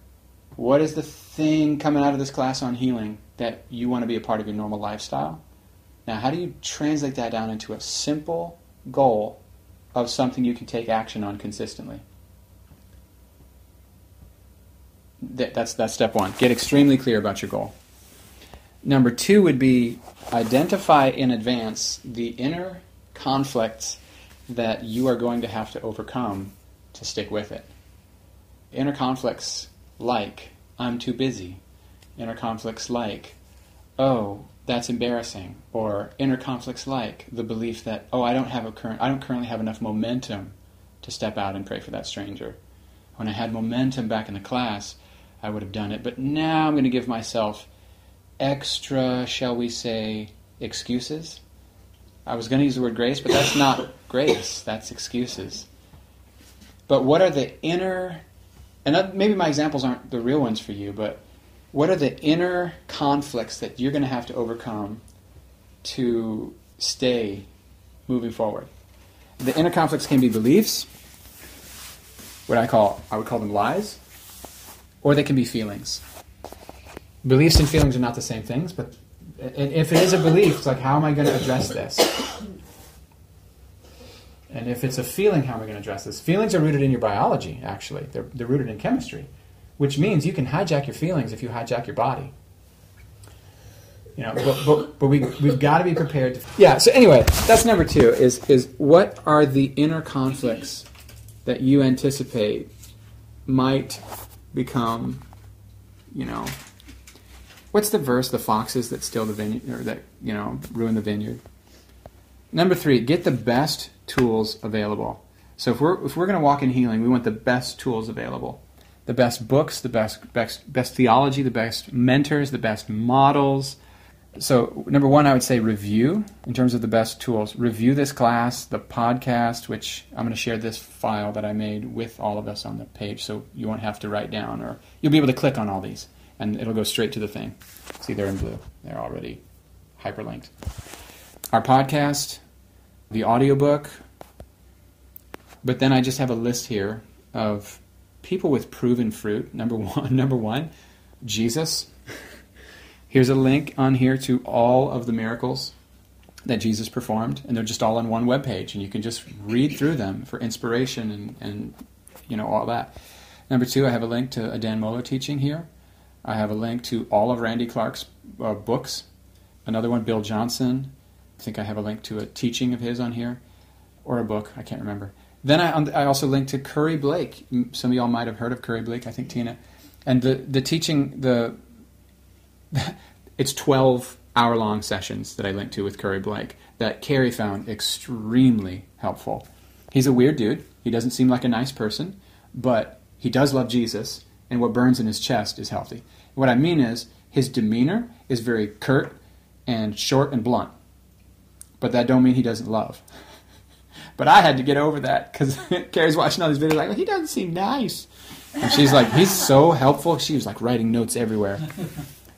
What is the thing coming out of this class on healing that you want to be a part of your normal lifestyle? Now, how do you translate that down into a simple goal of something you can take action on consistently? That's, that's step one. Get extremely clear about your goal. Number two would be identify in advance the inner conflicts that you are going to have to overcome to stick with it. Inner conflicts like, I'm too busy. Inner conflicts like, oh, that's embarrassing. Or inner conflicts like the belief that, oh, I don't have a current, I don't currently have enough momentum to step out and pray for that stranger. When I had momentum back in the class, I would have done it. But now I'm going to give myself extra, shall we say, excuses. I was going to use the word grace, but that's not grace. That's excuses. But what are the inner, and maybe my examples aren't the real ones for you, but what are the inner conflicts that you're going to have to overcome to stay moving forward? The inner conflicts can be beliefs, what I call, I would call them lies, or they can be feelings. Beliefs and feelings are not the same things, but and if it is a belief, it's like, how am I going to address this? And if it's a feeling, how am I going to address this? Feelings are rooted in your biology, actually. They're, they're rooted in chemistry, which means you can hijack your feelings if you hijack your body. You know, but, but, but we, we've got to be prepared to. Yeah, so anyway, that's number two is, is what are the inner conflicts that you anticipate might become, you know, what's the verse? The foxes that steal the vineyard, or that you know ruin the vineyard. Number three, get the best tools available. So if we're if we're going to walk in healing, we want the best tools available, the best books, the best best best theology, the best mentors, the best models. So number one, I would say review in terms of the best tools. Review this class, the podcast, which I'm going to share this file that I made with all of us on the page, so you won't have to write down, or you'll be able to click on all these, and it'll go straight to the thing. See, they're in blue. They're already hyperlinked. Our podcast, the audiobook, but then I just have a list here of people with proven fruit. Number one, number one, Jesus. Here's a link on here to all of the miracles that Jesus performed, and they're just all on one web page, and you can just read through them for inspiration and, and you know all that. Number two, I have a link to a Dan Mohler teaching here. I have a link to all of Randy Clark's uh, books. Another one, Bill Johnson. I think I have a link to a teaching of his on here, or a book. I can't remember. Then I, I also linked to Curry Blake. Some of y'all might have heard of Curry Blake. I think Tina, and the the teaching the it's 12 hour long sessions that I linked to with Curry Blake that Carrie found extremely helpful. He's a weird dude. He doesn't seem like a nice person, but he does love Jesus, and what burns in his chest is healthy. What I mean is, his demeanor is very curt and short and blunt. But that don't mean he doesn't love. But I had to get over that because Carrie's watching all these videos like, well, he doesn't seem nice. And she's like, he's so helpful. She was like writing notes everywhere.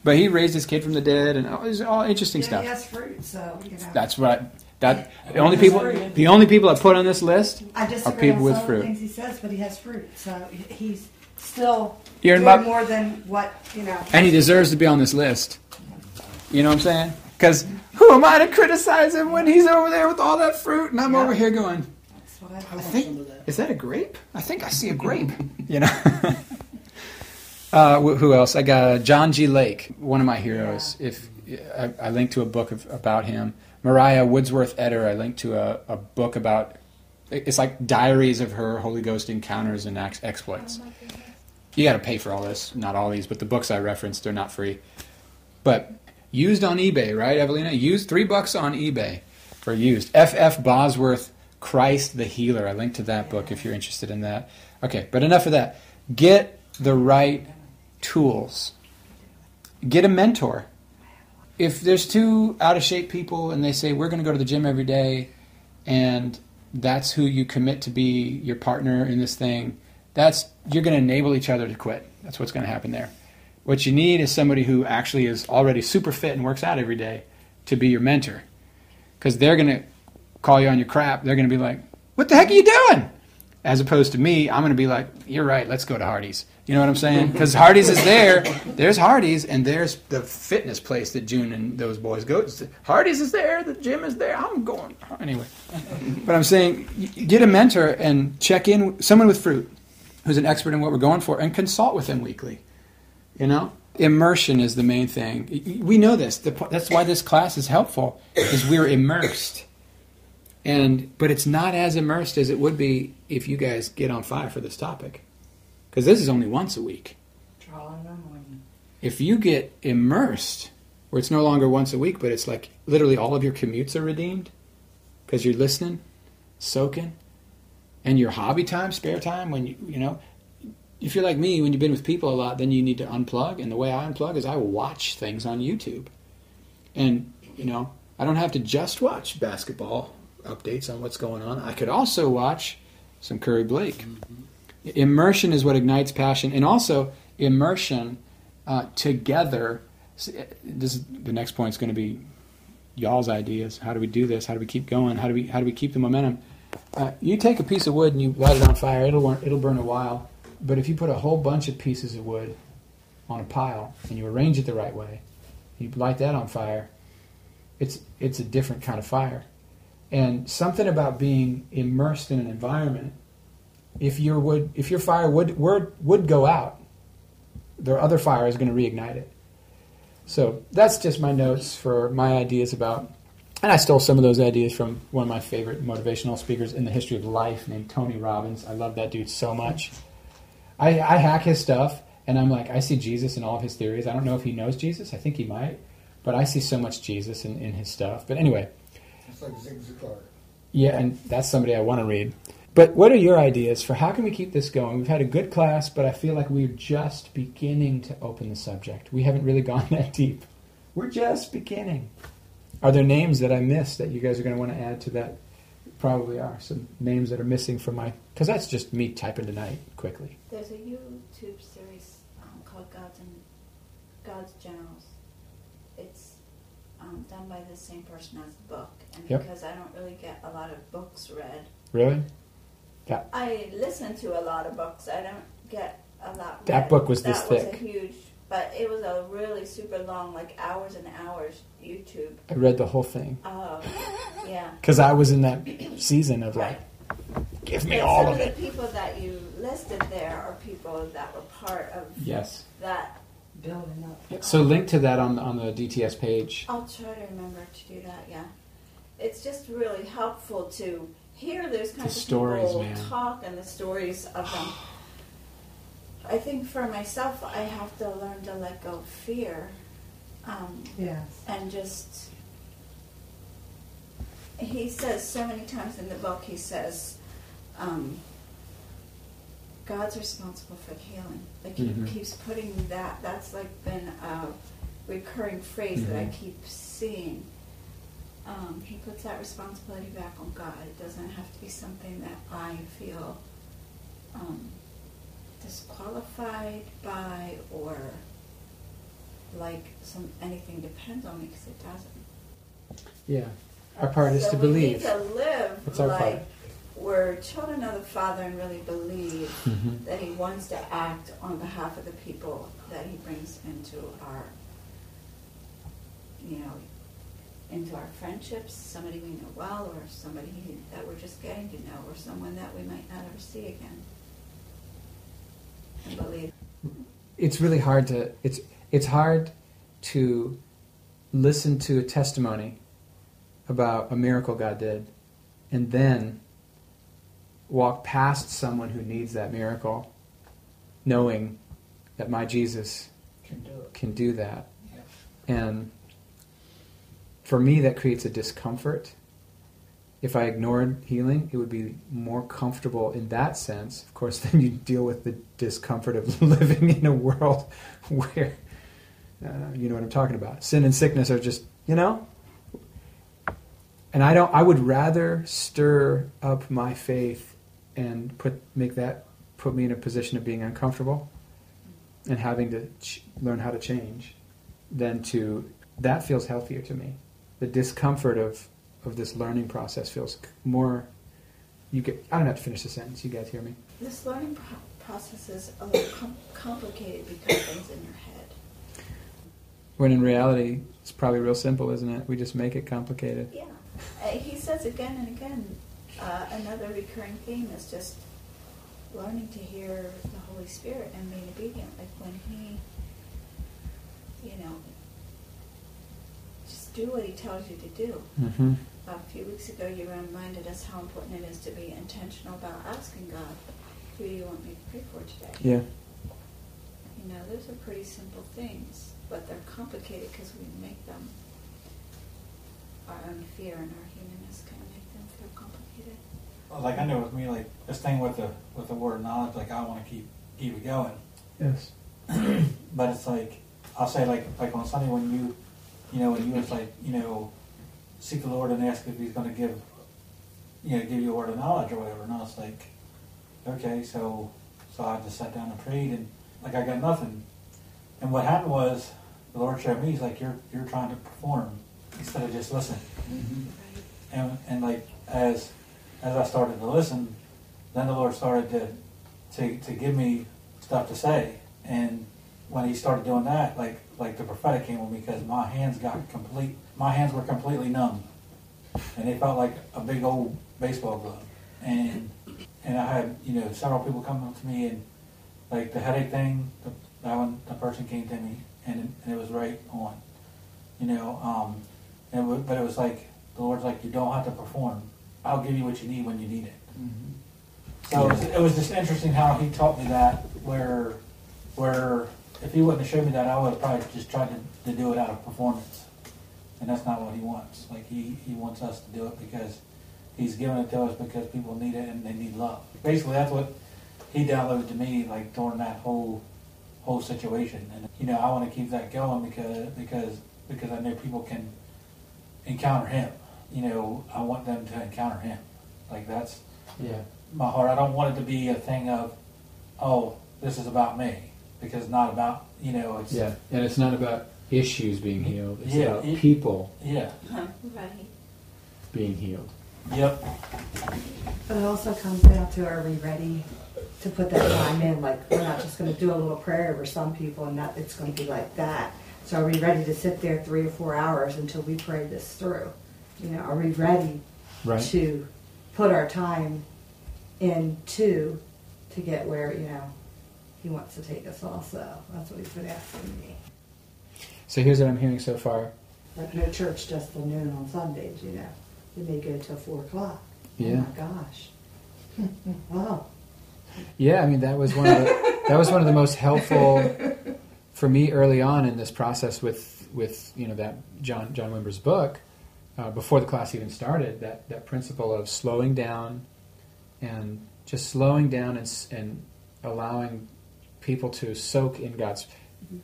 But he raised his kid from the dead and all, it all interesting Yeah, stuff. he has fruit, so you know. That's right. That the only people the only people I put on this list are people with fruit. things he says, but he has fruit, so he's still You're in doing more than what you know. and he deserves to be on this list. You know what I'm saying? Because who am I to criticize him when he's over there with all that fruit and I'm Yeah. over here going, I, I think- that. is that a grape? I think I see a grape. You know. uh, who else? I got uh, John G. Lake, one of my heroes. If I, I linked to a book of, about him, Mariah Woodworth-Etter. I linked to a, a book about. It's like diaries of her Holy Ghost encounters and ex- exploits. You got to pay for all this. Not all these, but the books I referenced, they're not free. But used on eBay, right, Evelina? Used three bucks on eBay for used. F. F. Bosworth, Christ the Healer. I linked to that book if you're interested in that. Okay, but enough of that. Get the right tools. Get a mentor. If there's two out of shape people and they say we're going to go to the gym every day, and that's who you commit to be your partner in this thing, that's you're going to enable each other to quit. That's what's going to happen there. What you need is somebody who actually is already super fit and works out every day to be your mentor. Because they're going to call you on your crap. They're going to be like, what the heck are you doing? As opposed to me, I'm going to be like, you're right, let's go to Hardee's. You know what I'm saying? Because Hardee's is there. There's Hardee's, and there's the fitness place that June and those boys go to. Hardee's is there. The gym is there. I'm going. Anyway. But I'm saying, get a mentor and check in, someone with fruit who's an expert in what we're going for, and consult with them weekly. You know, immersion is the main thing. We know this. That's why this class is helpful, is we're immersed. And but it's not as immersed as it would be if you guys get on fire for this topic, because this is only once a week. drawing them when If you get immersed, where it's no longer once a week, but it's like literally all of your commutes are redeemed, because you're listening, soaking, and your hobby time, spare time when you you know. If you're like me, when you've been with people a lot, then you need to unplug. And the way I unplug is I watch things on YouTube. And, you know, I don't have to just watch basketball updates on what's going on. I could also watch some Curry Blake. Immersion is what ignites passion. And also, immersion uh, together. This is, the next point is going to be y'all's ideas. How do we do this? How do we keep going? How do we how do we keep the momentum? Uh, you take a piece of wood and you light it on fire. It'll burn, it'll burn a while. But if you put a whole bunch of pieces of wood on a pile and you arrange it the right way, you light that on fire. It's it's a different kind of fire, and something about being immersed in an environment. If your wood, if your fire would would, would go out, their other fire is going to reignite it. So that's just my notes for my ideas about, and I stole some of those ideas from one of my favorite motivational speakers in the history of life named Tony Robbins. I love that dude so much. I, I hack his stuff, and I'm like, I see Jesus in all of his theories. I don't know if he knows Jesus. I think he might, but I see so much Jesus in, in his stuff. But anyway, It's like Zig Ziglar. yeah, and that's somebody I want to read. But what are your ideas for how can we keep this going? We've had a good class, but I feel like we're just beginning to open the subject. We haven't really gone that deep. We're just beginning. Are there names that I missed that you guys are going to want to add to that? Probably are some names that are missing from my because that's just me typing tonight quickly. There's a YouTube series um, called Gods and God's Generals. It's um, done by the same person as the book, and Yep. because I don't really get a lot of books read, Really? Yeah. I listen to a lot of books. I don't get a lot. That read. book was this that was a thick. huge, but it was a really super long, like hours and hours YouTube. I read the whole thing Oh, yeah. because I was in that season of Right. like, give me But all some of of it. the people that you listed there are people that were part of Yes. that. building up. So link to that on on the DTS page. I'll try to remember to do that. Yeah, it's just really helpful to hear those kinds The of stories, people man. talk and the stories of them. I think for myself, I have to learn to let go of fear, um, Yes. and just. He says so many times in the book. He says. Um, God's responsible for the healing. Like he Mhm. keeps putting that. That's like been a recurring phrase that I Mhm. keep seeing. Um, he puts that responsibility back on God. It doesn't have to be something that I feel um, disqualified by or like some anything depends on me because it doesn't. Yeah. Our part is So to we believe. need to live That's our like part. we're children of the Father and really believe Mhm. that He wants to act on behalf of the people that He brings into our, you know, into our friendships. Somebody we know well, or somebody that we're just getting to know, or someone that we might not ever see again. And believe. it's really hard to it's it's hard to listen to a testimony about a miracle God did and then walk past someone who needs that miracle knowing that my Jesus Can do it. can do that Yeah. and for me that creates a discomfort if I ignored healing, it would be more comfortable in that sense. Of course, then you deal with the discomfort of living in a world where, uh, you know what I'm talking about. Sin and sickness are just, you know. And I don't. I would rather stir up my faith and put make that put me in a position of being uncomfortable and having to ch- learn how to change than to that feels healthier to me. The discomfort of of this learning process feels more. You get. I don't have to finish the sentence. You guys hear me? This learning pro- process is a little com- complicated because things in your head. When in reality, it's probably real simple, isn't it? We just make it complicated. Yeah. Uh, he says again and again, uh, another recurring theme is just learning to hear the Holy Spirit and being obedient. Like when He, you know, do what He tells you to do. Mm-hmm. A few weeks ago, you reminded us how important it is to be intentional about asking God, who do you want me to pray for today? Yeah. You know, those are pretty simple things, but they're complicated because we make them. Our own fear and our humanness kind of make them feel complicated. Well, like I know with me, like this thing with the with the word of knowledge, like I want to keep keep it going, Yes. but it's like I'll say like like on Sunday when you, you know, when you was like you know, seek the Lord and ask if He's going to give, you know, give you a word of knowledge or whatever, and I was like, okay, so so I just sat down and prayed and like I got nothing, and what happened was the Lord showed me He's like you're you're trying to perform instead of just listen. Mm-hmm. and and like as as I started to listen, then the Lord started to to to give me stuff to say, and when He started doing that, like like the prophetic came on me because my hands got complete, my hands were completely numb, and they felt like a big old baseball glove, and and I had you know several people come up to me and like the headache thing, the, that one the person came to me and and it was right on, you know, um, and it but it was like the Lord's like you don't have to perform. I'll give you what you need when you need it. So it, was, it was just interesting how he taught me that. Where, where if he wouldn't have showed me that, I would have probably just tried to, to do it out of performance, and that's not what he wants. Like he he wants us to do it because he's giving it to us because people need it and they need love. Basically, that's what he downloaded to me like during that whole whole situation. And you know, I want to keep that going because because because I know people can encounter him. You know, I want them to encounter him. Like that's Yeah. my heart. I don't want it to be a thing of, oh, this is about me because it's not about you know. It's Yeah. And it's not about issues being healed. It's Yeah, about it- people yeah. Right. being healed. Yep. But it also comes down to are we ready to put that time in? Like we're not just going to do a little prayer over some people and that it's going to be like that. So are we ready to sit there three or four hours until we pray this through? You know, are we ready Right. to put our time into to get where you know he wants to take us also? That's what he's been asking me. So here's what I'm hearing so far. Like no church just till noon on Sundays. You know, we may go till four o'clock. Yeah. Oh my gosh. wow. Yeah, I mean that was one of the, that was one of the most helpful for me early on in this process with with you know that John John Wimber's book uh, before the class even started that that principle of slowing down and just slowing down and and allowing people to soak in God's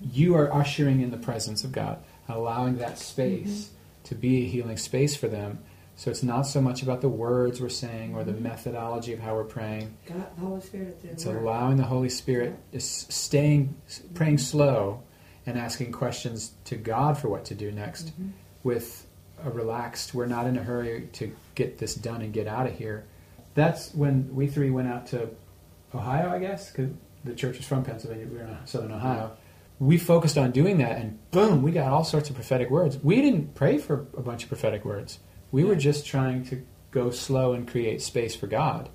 you are ushering in the presence of God, allowing that space mm-hmm. to be a healing space for them. So it's not so much about the words we're saying or the mm-hmm. methodology of how we're praying. God, the Holy Spirit It's allowing the Holy Spirit, is staying, praying mm-hmm. slow, and asking questions to God for what to do next Mhm. with a relaxed, we're not in a hurry to get this done and get out of here. That's when we three went out to Ohio, I guess, because the church is from Pennsylvania. We were in southern Ohio. We focused on doing that, and boom, we got all sorts of prophetic words. We didn't pray for a bunch of prophetic words. We were just trying to go slow and create space for God.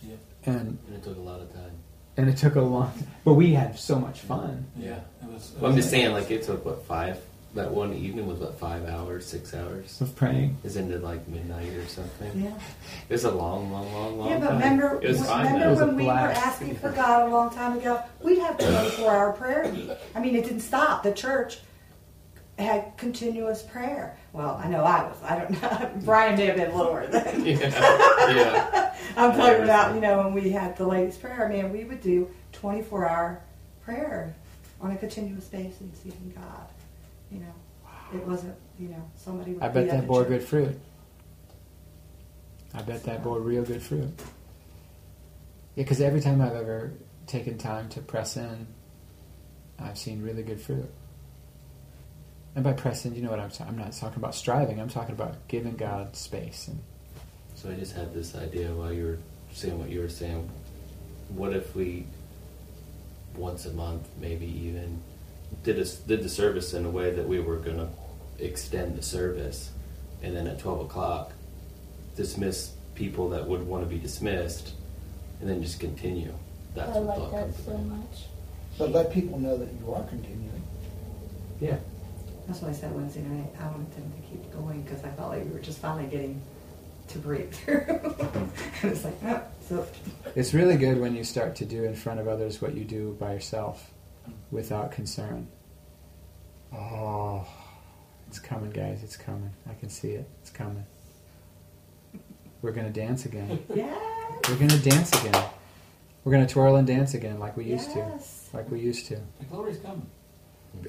Yeah. And And it took a lot of time. and it took a long, but we had so much fun. Yeah, it was. it Well, I'm was- just saying, like, it took, what, five? That one evening was, what, five hours, six hours? Of praying. Is into, like, midnight or something? Yeah. It was a long, long, long, long Yeah, but time. remember, it was fine, It remember was when we were asking for God a long time ago? We'd have 24 hour prayer. I mean, it didn't stop. The church had continuous prayer. Well, I know I was. I don't know. Brian may have been lower than. yeah. yeah. I'm talking about, you know, when we had the ladies' prayer, man, we would do 24 hour prayer on a continuous basis, seeking God. You know, it wasn't, you know, somebody would I bet at that the bore good fruit. I bet that bore real good fruit. Yeah, because every time I've ever taken time to press in, I've seen really good fruit. And by press in, you know what I'm talking. I'm not talking about striving. I'm talking about giving God space. And So I just had this idea while you were saying what you were saying. What if we, once a month, maybe even, did a, did the service in a way that we were going to extend the service, and then at twelve o'clock, dismiss people that would want to be dismissed, and then just continue. That's what I what like thought that so my much. But let people know that you are continuing. yeah, That's what I said Wednesday night. I wanted them to keep going because I felt like we were just finally getting to break through. and it's like, oh, so it's really good when you start to do in front of others what you do by yourself, without concern. Oh, it's coming, guys. It's coming. I can see it. It's coming. We're gonna dance again. yeah. We're gonna dance again. We're gonna twirl and dance again, like we used to, yes. like we used to. The glory's coming.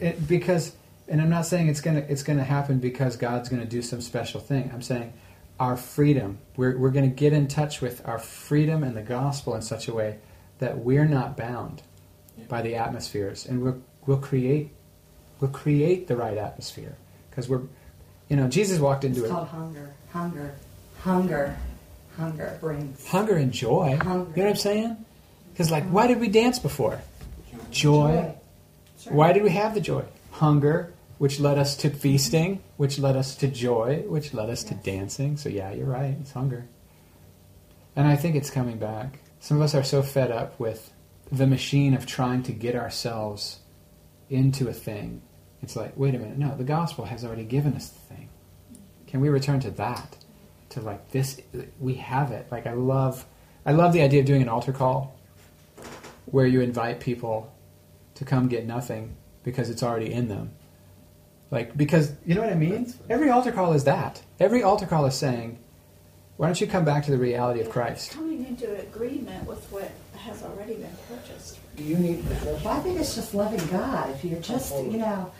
It, because, and I'm not saying it's gonna it's gonna happen because God's gonna do some special thing. I'm saying our freedom. We're we're gonna get in touch with our freedom and the gospel in such a way that we're not bound Yeah. By the atmospheres, and we'll we'll create we'll create the right atmosphere because we're, you know, Jesus walked into It's it. called hunger. Hunger. Hunger. Hunger brings. Hunger and joy. Hunger. You know what I'm saying? Because like, why did we dance before? Joy. Sure. Why did we have the joy? Hunger, which led us to feasting, which led us to joy, which led us to dancing. So yeah, you're right. It's hunger. And I think it's coming back. Some of us are so fed up with the machine of trying to get ourselves into a thing. It's like, wait a minute, no, the gospel has already given us the thing. Can we return to that? To like this, we have it. Like I love, I love the idea of doing an altar call, where you invite people to come get nothing because it's already in them. Like because you know what I mean. Every altar call is that. Every altar call is saying, "Why don't you come back to the reality of Christ?" Coming into agreement with what has already been purchased. Do you need refreshment? Well, I think it's just loving God. If you're oh, just, you know,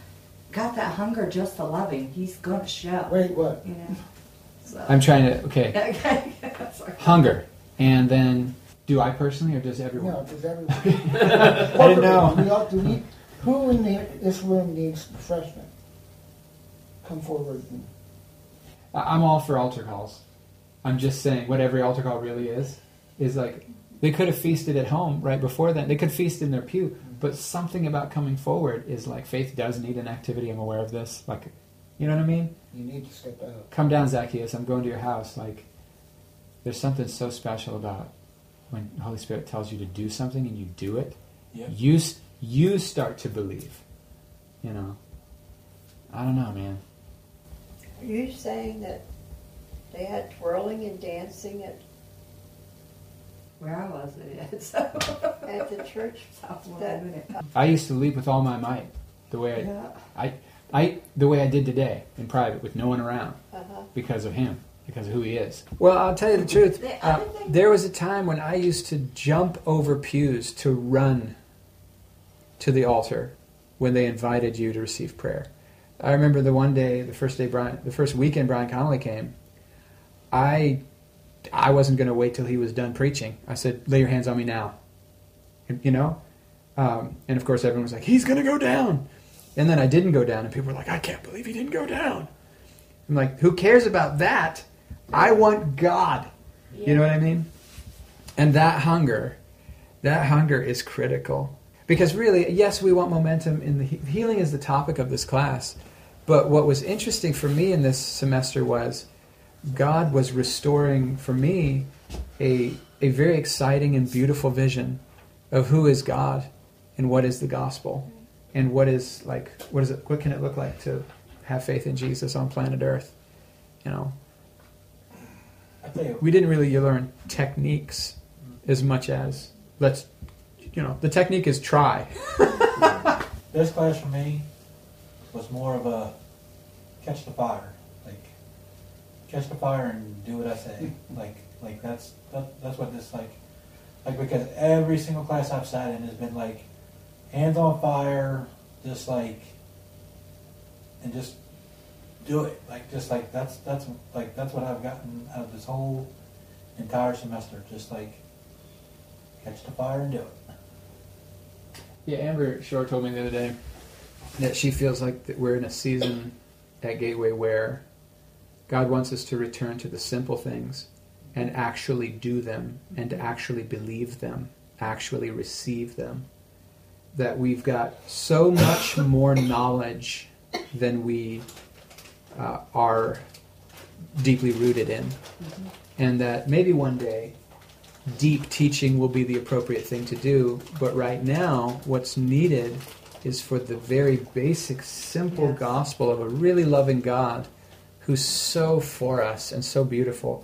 got that hunger just to love Him, He's going to show. Wait, what? You know. So. I'm trying to. Okay, Okay. Sorry. hunger, and then do I personally or does everyone? No, does everyone? I didn't know. We all, do we, who in the, this room needs refreshment? Come forward. And, I- I'm all for altar calls. I'm just saying what every altar call really is is like they could have feasted at home right before that. They could feast in their pew, but something about coming forward is like faith does need an activity. I'm aware of this. Like, you know what I mean? you need to step out. Come down, Zacchaeus. I'm going to your house. Like, there's something so special about when the Holy Spirit tells you to do something and you do it. Yep. You you start to believe. You know. I don't know, man. Are you saying that they had twirling and dancing at, Where I was, it is. So. at the church? South That- I used to leap with all my might, the way I, Yeah. I, I, the way I did today in private with no one around Uh-huh. because of him, because of who he is. Well, I'll tell you the truth. The Uh, thing- there was a time when I used to jump over pews to run to the altar when they invited you to receive prayer. I remember the one day, the first day Brian, the first weekend Brian Connolly came, I, I wasn't going to wait till he was done preaching. I said, "Lay your hands on me now," you know, um, and of course everyone was like, "He's going to go down," and then I didn't go down, and people were like, "I can't believe he didn't go down." I'm like, "Who cares about that? I want God." You know what I mean? And that hunger, that hunger is critical. Because really, yes, we want momentum in the he- healing is the topic of this class. But what was interesting for me in this semester was God was restoring for me a a very exciting and beautiful vision of who is God and what is the gospel. And what is like what is it what can it look like to have faith in Jesus on planet Earth? You know, I tell you, we didn't really learn techniques as much as let's you know the technique is try. This class for me was more of a catch the fire, the fire and do what I say. Hmm. like like that's that, that's what this like like because every single class I've sat in has been like hands on fire, just like and just do it. Like just like that's that's like that's what I've gotten out of this whole entire semester. Just like catch the fire and do it. yeah amber shore told me the other day that she feels like that we're in a season at gateway where god wants us to return to the simple things and actually do them and to actually believe them actually receive them that we've got so much more knowledge than we uh, are deeply rooted in and that maybe one day deep teaching will be the appropriate thing to do. But right now, what's needed is for the very basic, simple Yes. gospel of a really loving God who's so for us and so beautiful.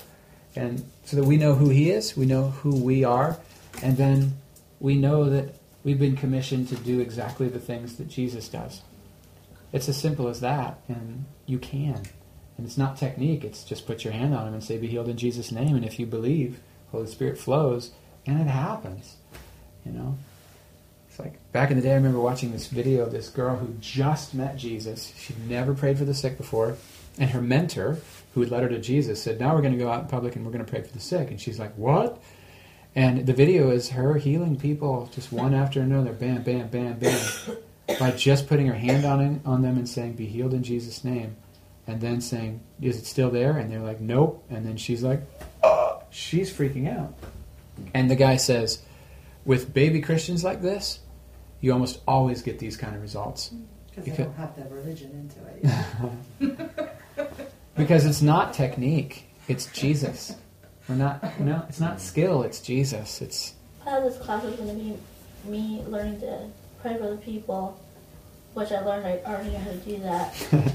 And so that we know who He is, we know who we are, and then we know that we've been commissioned to do exactly the things that Jesus does. It's as simple as that, and you can. And it's not technique, it's just put your hand on him and say, Be healed in Jesus' name. And if you believe, Holy Spirit flows, and it happens. You know? It's like back in the day, I remember watching this video of this girl who just met Jesus. She'd never prayed for the sick before. And her mentor, who had led her to Jesus, said, Now we're going to go out in public and we're going to pray for the sick. And she's like, What? And the video is her healing people just one after another, bam, bam, bam, bam, by just putting her hand on, on them and saying, Be healed in Jesus' name. And then saying, Is it still there? And they're like, Nope. And then she's like, "Oh," She's freaking out. And the guy says, With baby Christians like this, you almost always get these kind of results. Because Because- they don't have the religion into it. yet. Because it's not technique, it's Jesus. We're not, no, it's not skill, it's Jesus. It's, Part of this class was going to be me learning to pray for the people, which I learned I already know how to do that.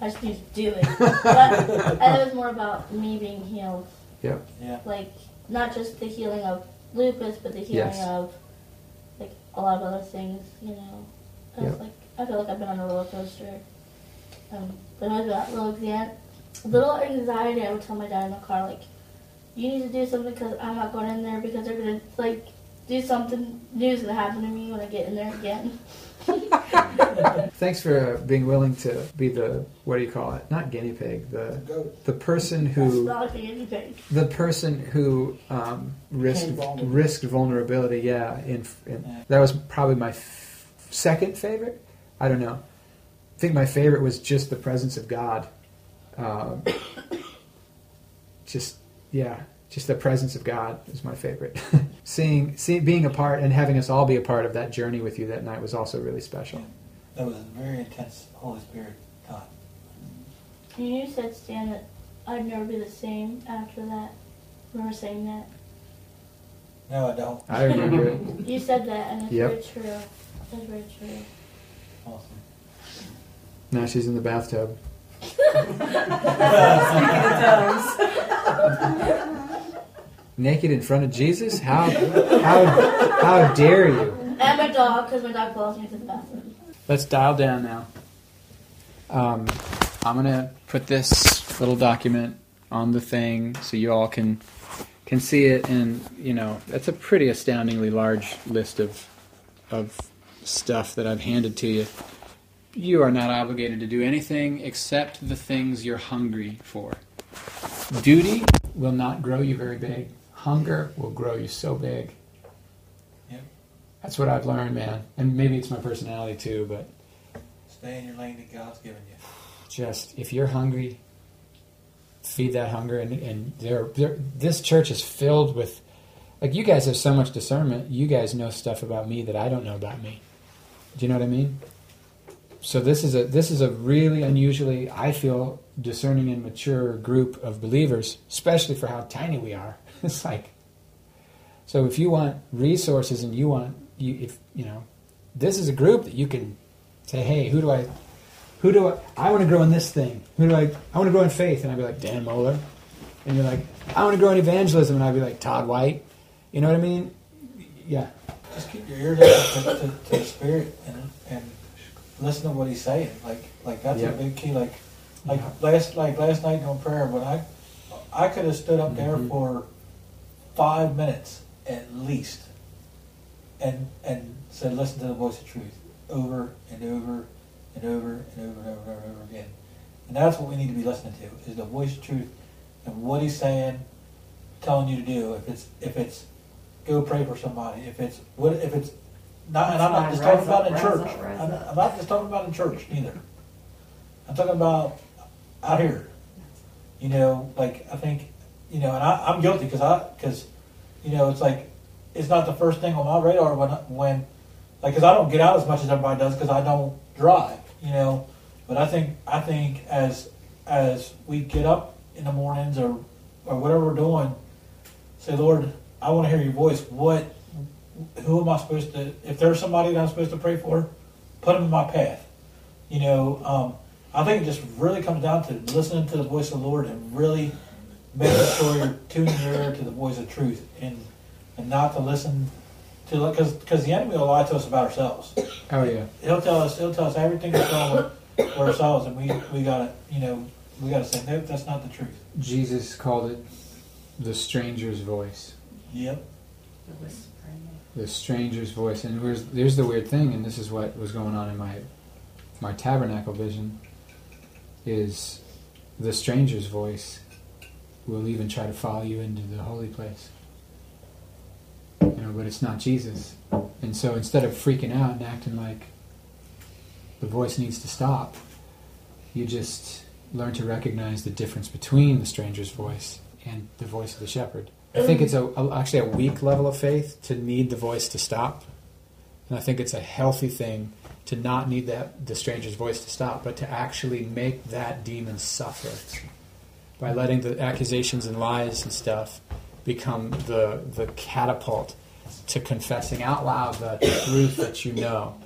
I just need to do it. But and it was more about me being healed. yep. Yeah. Like, not just the healing of lupus, but the healing Yes. of, like, a lot of other things, you know. I was Yep. like, I feel like I've been on a roller coaster. Um, but it was that little, exam- little anxiety. I would tell my dad in the car, like, you need to do something because I'm not going in there because they're going to, like, do something new's going to happen to me when I get in there again. Thanks for uh, being willing to be the, what do you call it? Not guinea pig, the, Goat. the person That's who. not a guinea pig. the person who um, risked Became vulnerable. risked vulnerability. Yeah, in, in Yeah. that was probably my f- second favorite. I don't know. I think my favorite was just the presence of God. Um, just yeah, just the presence of God is my favorite. seeing, seeing, being a part and having us all be a part of that journey with you that night was also really special. That was a very intense Holy Spirit time. And you said, Stan, that I'd never be the same after that. Remember saying that? No, I don't. I remember it. You said that, and it's Yep. very true. It's very true. Awesome. Now she's in the bathtub. Naked in front of Jesus? How how how dare you? And my dog, because my dog follows me to the bathroom. Let's dial down now. Um, I'm gonna put this little document on the thing so you all can can see it, and you know that's a pretty astoundingly large list of of stuff that I've handed to you. You are not obligated to do anything except the things you're hungry for. Duty will not grow you very big. Hunger will grow you so big. Yep. That's what I've learned, man. And maybe it's my personality too, but Stay in your lane that God's given you. just if you're hungry, feed that hunger. And, and there, there, this church is filled with, like, you guys have so much discernment. You guys know stuff about me that I don't know about me. Do you know what I mean? So this is a this is a really unusually, I feel, discerning and mature group of believers, especially for how tiny we are. It's like, so if you want resources and you want you if you know, this is a group that you can say, hey, who do I who do I, I want to grow in this thing? Who do I, I want to grow in faith. And I'd be like, Dan Mohler. And you're like, I want to grow in evangelism. And I'd be like, Todd White. You know what I mean? Yeah. Just keep your ears open to, to, to the Spirit you know, and and listen to what He's saying. Like like that's Yep. a big key. Like like Yeah. last like last night on prayer when I I could have stood up there Mhm. for five minutes at least and and said listen to the voice of truth over and over and over and over and over and over, and over again. And that's what we need to be listening to is the voice of truth and what he's saying, telling you to do. If it's if it's go pray for somebody. If it's what if it's not, and I'm not just talking about in church. rise up, rise I'm, not just talking about in church either. I'm talking about out here. You know, like I think, you know, and I, I'm guilty because I because, you know, it's like it's not the first thing on my radar when when like because I don't get out as much as everybody does because I don't drive. You know, but I think I think as as we get up in the mornings or or whatever we're doing, say, Lord, I want to hear your voice. What, who am I supposed to? If there's somebody that I'm supposed to pray for, put them in my path. You know, um, I think it just really comes down to listening to the voice of the Lord and really making sure you're tuning your ear to the voice of truth and and not to listen to because because the enemy will lie to us about ourselves. Oh, yeah. He'll tell us he'll tell us everything that's wrong with, with ourselves, and we we gotta you know we gotta say no, that's not the truth. Jesus called it the stranger's voice. Yep. The whispering. The stranger's voice. And here's, here's the weird thing, and this is what was going on in my, my tabernacle vision, is the stranger's voice will even try to follow you into the holy place. You know, but it's not Jesus. And so instead of freaking out and acting like the voice needs to stop, you just learn to recognize the difference between the stranger's voice and the voice of the shepherd. I think it's a, a- actually a weak level of faith to need the voice to stop, and I think it's a healthy thing to not need that the stranger's voice to stop, but to actually make that demon suffer by letting the accusations and lies and stuff become the the catapult to confessing out loud the truth that you know.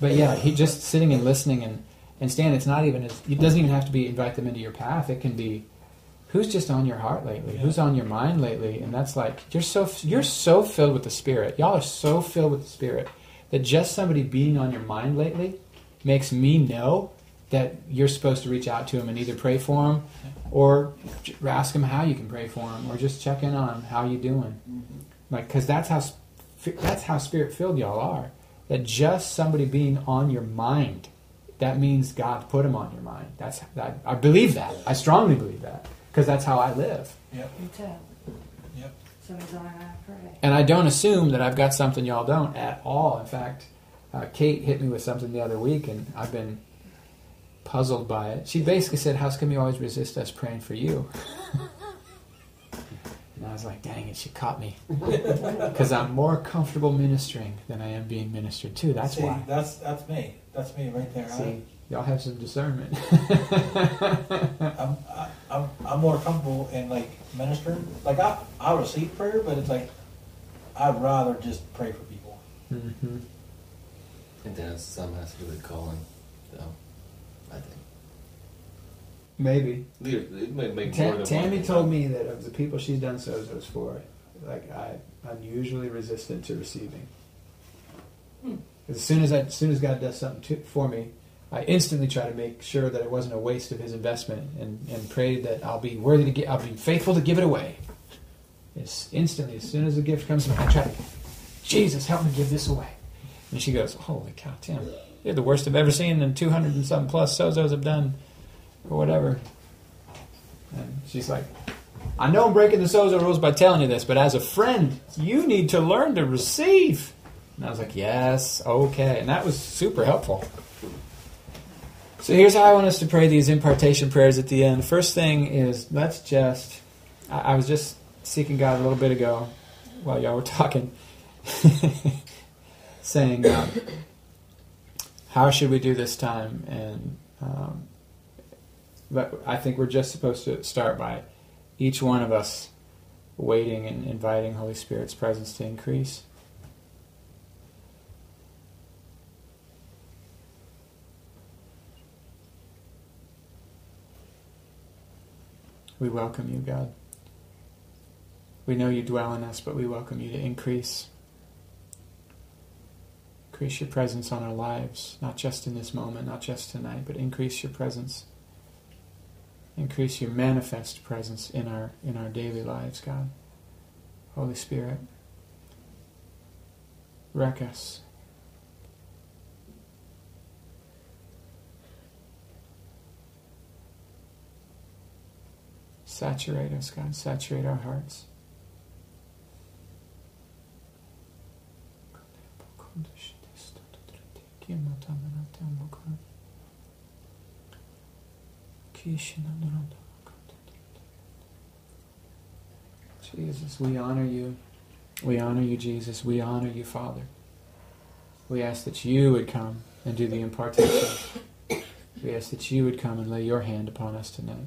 But yeah, he just sitting and listening and and Stan, it's not even it doesn't even have to be invite them into your path. It can be who's just on your heart lately, who's on your mind lately, and that's like you're so you're so filled with the Spirit. Y'all are so filled with the Spirit that just somebody being on your mind lately makes me know that you're supposed to reach out to him and either pray for him or ask him how you can pray for him or just check in on him how you doing? Mm-hmm. Like because that's how that's how spirit filled y'all are. That just somebody being on your mind that means god put him on your mind. That's that i believe that. I strongly believe that because that's how i live Yep. Me too. Yep. So he's on I pray. and i don't assume that i've got something y'all don't at all in fact uh, kate hit me with something the other week and i've been puzzled by it she basically said how come you always resist us praying for you and i was like dang it she caught me because i'm more comfortable ministering than i am being ministered to that's See, why That's that's me. That's me right there. See, y'all have some discernment. I, I'm, I, I'm I'm more comfortable in like ministering. Like I I receive prayer, but it's like I'd rather just pray for people. Mm-hmm. And then some has to do with calling, though. I think. Maybe. Leader, it may make more than Tammy one. told me that of the people she's done sozos for, like I, I'm usually resistant to receiving. Hmm. 'Cause As soon as I, as soon as God does something to, for me, I instantly try to make sure that it wasn't a waste of His investment, and, and pray that I'll be worthy to get, I'll be faithful to give it away. It's instantly, as soon as the gift comes me, I try to, Jesus, help me give this away. And she goes, Holy cow, Tim, you're the worst I've ever seen, and 200 and some plus Sozos have done, or whatever. And she's like, I know I'm breaking the Sozo rules by telling you this, but as a friend, you need to learn to receive. And I was like, Yes, okay. And that was super helpful. So here's how I want us to pray these impartation prayers at the end. First thing is let's just, I, I was just seeking God a little bit ago while y'all were talking, saying, um, how should we do this time? And um, but I think we're just supposed to start by each one of us waiting and inviting Holy Spirit's presence to increase. We welcome you, God. We know you dwell in us, but we welcome you to increase. Increase your presence on our lives, not just in this moment, not just tonight, but increase your presence. Increase your manifest presence in our in our daily lives, God. Holy Spirit, wreck us. Saturate us, God. Saturate our hearts. Jesus, we honor you. We honor you, Jesus. We honor you, Father. We ask that you would come and do the impartation. We ask that you would come and lay your hand upon us tonight.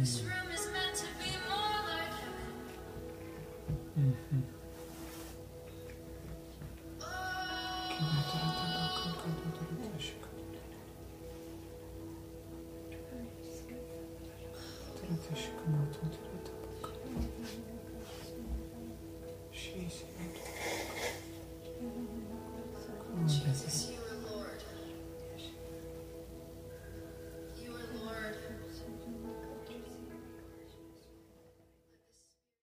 This mm. room is meant to be more like heaven. Mm -hmm.